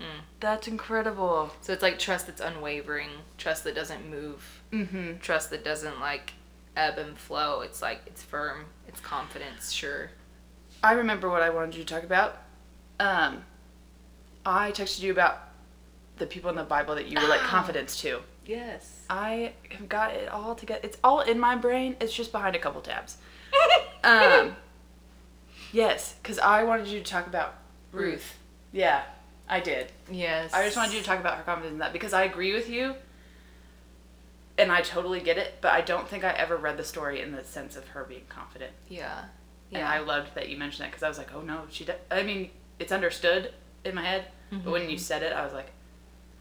Speaker 2: Mm.
Speaker 1: That's incredible.
Speaker 2: So it's like trust that's unwavering, trust that doesn't move,
Speaker 1: Mm-hmm.
Speaker 2: trust that doesn't like ebb and flow. It's like it's firm, it's confidence, sure.
Speaker 1: I remember what I wanted you to talk about. Um, I texted you about the people in the Bible that you were like confidence to.
Speaker 2: Yes.
Speaker 1: I have got it all together. It's all in my brain. It's just behind a couple tabs. Um, yes, because I wanted you to talk about Ruth. Yeah, I did.
Speaker 2: yes.
Speaker 1: I just wanted you to talk about her confidence in that because I agree with you, and I totally get it. But I don't think I ever read the story in the sense of her being confident.
Speaker 2: Yeah. Yeah.
Speaker 1: And
Speaker 2: Yeah.
Speaker 1: I loved that you mentioned that because I was like, oh no, she. De-. I mean, it's understood in my head, but when
Speaker 2: Mm-hmm.
Speaker 1: you said it, I was like,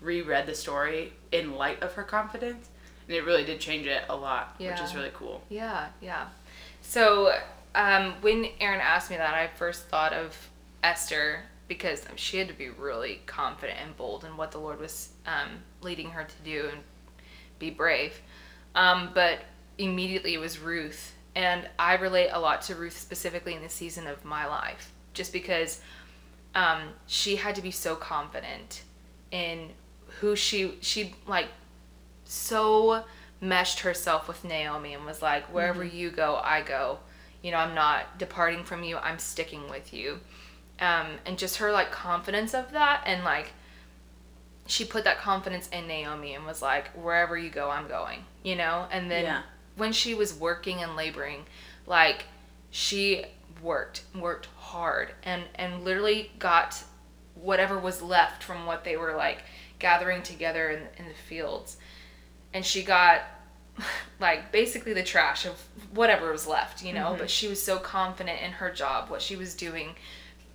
Speaker 1: reread the story in light of her confidence, and it really did change it a lot, which is really cool.
Speaker 2: Yeah, yeah. So um, when Erin asked me that, I first thought of Esther because she had to be really confident and bold in what the Lord was um, leading her to do and be brave. Um, but immediately it was Ruth. And I relate a lot to Ruth specifically in the season of my life, just because um, she had to be so confident in who she she like so meshed herself with Naomi and was like, wherever you go, I go. You know, I'm not departing from you. I'm sticking with you. Um, and just her like confidence of that and like she put that confidence in Naomi and was like, wherever you go, I'm going. You know, and then
Speaker 1: Yeah.
Speaker 2: when she was working and laboring, like she worked worked hard and and literally got whatever was left from what they were like gathering together in, in the fields and she got like basically the trash of whatever was left you know mm-hmm. but she was so confident in her job what she was doing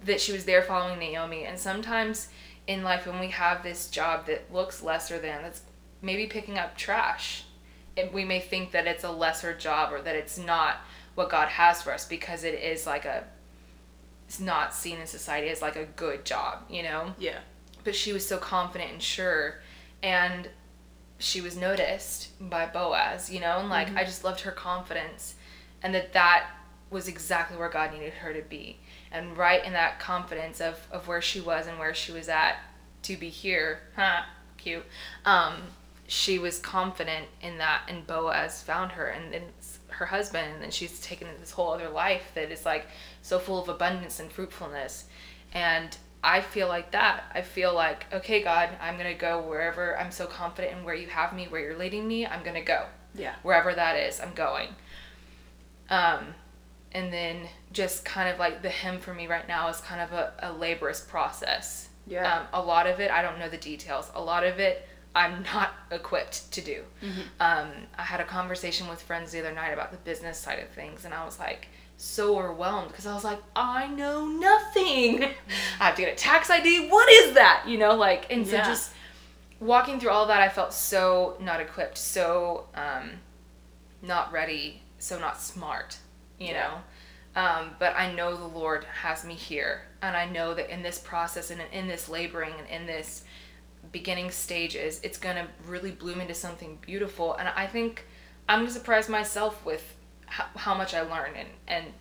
Speaker 2: that she was there following naomi and sometimes in life when we have this job that looks lesser than that's maybe picking up trash. And we may think that it's a lesser job or that it's not what god has for us because it is like a it's not seen in society as like a good job you know?
Speaker 1: Yeah.
Speaker 2: but she was so confident and sure. And she was noticed by boaz you know? And like mm-hmm. i just loved her confidence and that that was exactly where god needed her to be and right in that confidence of, of where she was and where she was at to be here huh cute um she was confident in that and boaz found her and then her husband and then she's taken this whole other life that is like so full of abundance and fruitfulness and I feel like that. I feel like, okay, God, I'm going to go wherever I'm so confident in where you have me, where you're leading me, I'm going to go.
Speaker 1: Yeah.
Speaker 2: Wherever that is, I'm going. Um, and then just kind of like the hem for me right now is kind of a, a laborious process.
Speaker 1: Yeah.
Speaker 2: Um, a lot of it, I don't know the details. A lot of it, I'm not equipped to do. Um, I had a conversation with friends the other night about the business side of things, and I was like so overwhelmed because I was like, I know nothing. I have to get a tax ID. What is that? You know, like, and so
Speaker 1: Yeah.
Speaker 2: just walking through all that, I felt so not equipped, so um, not ready, so not smart, you
Speaker 1: Yeah.
Speaker 2: know. Um, but I know the Lord has me here, and I know that in this process and in this laboring and in this beginning stages, it's gonna really bloom into something beautiful. And I think I'm gonna surprise myself with how, how much I learn and and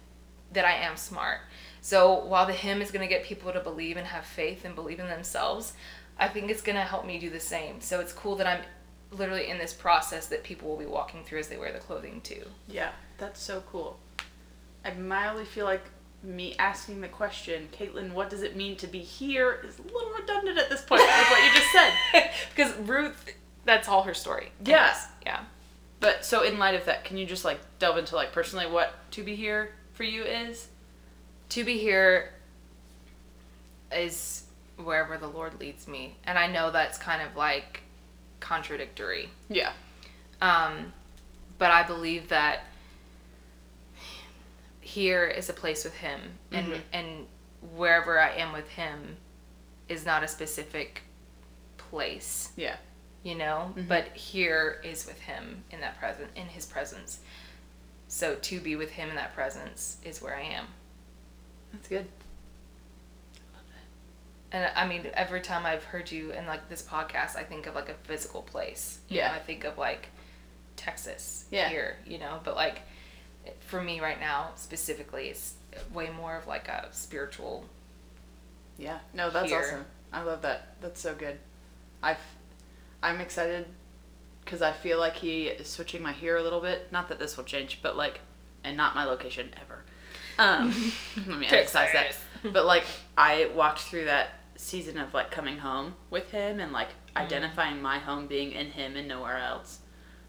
Speaker 2: that I am smart. So while the hem is gonna get people to believe and have faith and believe in themselves, I think it's gonna help me do the same. So it's cool that I'm literally in this process that people will be walking through as they wear the clothing too.
Speaker 1: Yeah. That's so cool. I mildly feel like me asking the question, Caitlin, what does it mean to be here, is a little redundant at this point with what you just said.
Speaker 2: because Ruth, that's all her story.
Speaker 1: Yeah.
Speaker 2: Yeah.
Speaker 1: But so in light of that, can you just like delve into like personally what to be here for you is?
Speaker 2: to be here is wherever the Lord leads me. And I know that's kind of like contradictory.
Speaker 1: Yeah.
Speaker 2: Um, but I believe that here is a place with Him, and
Speaker 1: Mhm.
Speaker 2: and wherever I am with Him is not a specific place.
Speaker 1: Yeah.
Speaker 2: you know.
Speaker 1: Mhm.
Speaker 2: But here is with him in that present, in his presence. So to be with him in that presence is where I am.
Speaker 1: That's good.
Speaker 2: And I mean, every time I've heard you in like this podcast, I think of like a physical place.
Speaker 1: Yeah.
Speaker 2: know, I think of like Texas
Speaker 1: Yeah.
Speaker 2: here, you know, but like for me right now specifically, it's way more of like a spiritual.
Speaker 1: Yeah. No, that's
Speaker 2: Here.
Speaker 1: awesome. I love that. That's so good. I've, I'm excited because I feel like he is switching my here a little bit. Not that this will change, but like, and not my location ever. Um, let me emphasize that. But like, I walked through that season of like coming home with him and like identifying my home being in him and nowhere else.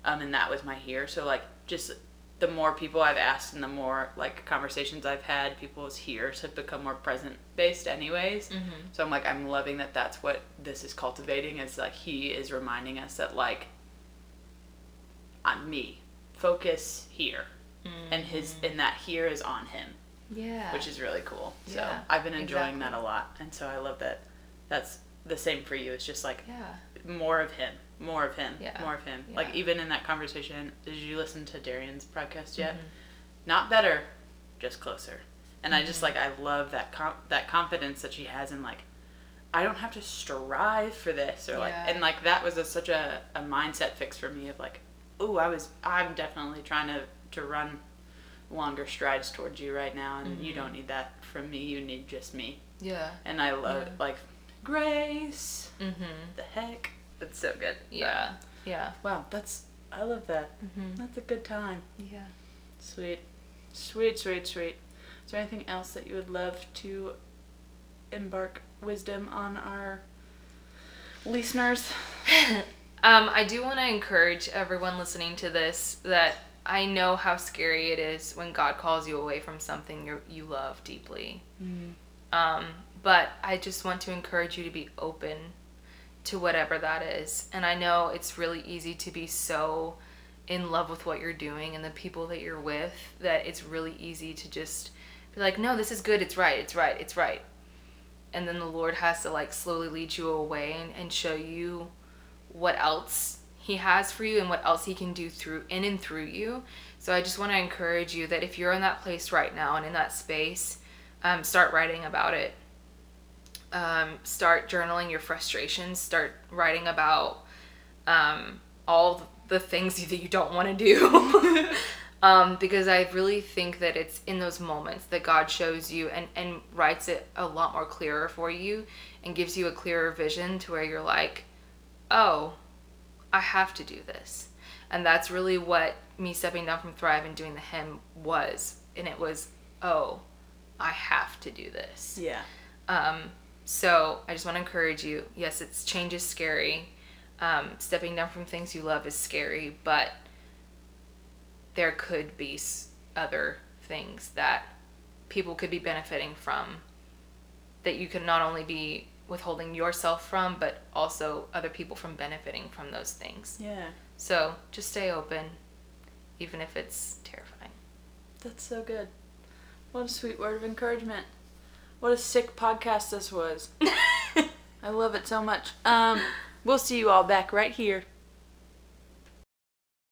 Speaker 1: Um, and that was my here. So like, just the more people I've asked and the more like conversations I've had, people's here's have become more present based, anyways.
Speaker 2: Mm-hmm.
Speaker 1: So I'm like, I'm loving that that's what this is cultivating. Is like he is reminding us that like, on me, focus here, and his and that here is on him,
Speaker 2: Yeah.
Speaker 1: which is really cool. So
Speaker 2: Yeah,
Speaker 1: I've been enjoying that a lot, and so I love that. That's the same for you. It's just like
Speaker 2: yeah.
Speaker 1: more of him, more of him,
Speaker 2: Yeah.
Speaker 1: more of him.
Speaker 2: Yeah.
Speaker 1: Like even in that conversation, did you listen to Darian's podcast yet?
Speaker 2: Mhm.
Speaker 1: Not better, just closer. And I just
Speaker 2: Mhm.
Speaker 1: like I love that com- that confidence that she has in like I don't have to strive for this or like
Speaker 2: Yeah.
Speaker 1: and like that was a, such a, a mindset fix for me of like oh I was I'm definitely trying to to run longer strides towards you right now and you
Speaker 2: Mhm.
Speaker 1: don't need that from me you need just me
Speaker 2: Yeah.
Speaker 1: and I love like grace
Speaker 2: Mm-hmm.
Speaker 1: the heck it's so good
Speaker 2: Yeah. Yeah.
Speaker 1: wow that's I love that
Speaker 2: Mm-hmm.
Speaker 1: that's a good time
Speaker 2: Yeah.
Speaker 1: Sweet. Sweet, sweet, sweet. Is there anything else that you would love to embark wisdom on our listeners?
Speaker 2: Um, I do want to encourage everyone listening to this that I know how scary it is when God calls you away from something you you love deeply. Um, but I just want to encourage you to be open to whatever that is. And I know it's really easy to be so in love with what you're doing and the people that you're with that it's really easy to just be like, no, this is good. It's right. It's right. It's right. And then the Lord has to like slowly lead you away and, and show you what else he has for you and what else he can do through in and through you. So I just want to encourage you that if you're in that place right now and in that space, um, start writing about it. Um, start journaling your frustrations. Start writing about um, all the things that you don't want to do. um, because I really think that it's in those moments that God shows you and, and writes it a lot more clearer for you and gives you a clearer vision to where you're like, oh, I have to do this. And that's really what me stepping down from Thrive and doing the hem was. And it was, oh, I have to do this.
Speaker 1: Yeah.
Speaker 2: Um, so I just want to encourage you. Yes, it's change is scary. Um, stepping down from things you love is scary, but there could be other things that people could be benefiting from that you could not only be withholding yourself from, but also other people from benefiting from those things.
Speaker 1: Yeah.
Speaker 2: So just stay open, even if it's terrifying.
Speaker 1: That's so good. What a sweet word of encouragement. What a sick podcast this was. I love it so much. Um, we'll see you all back right here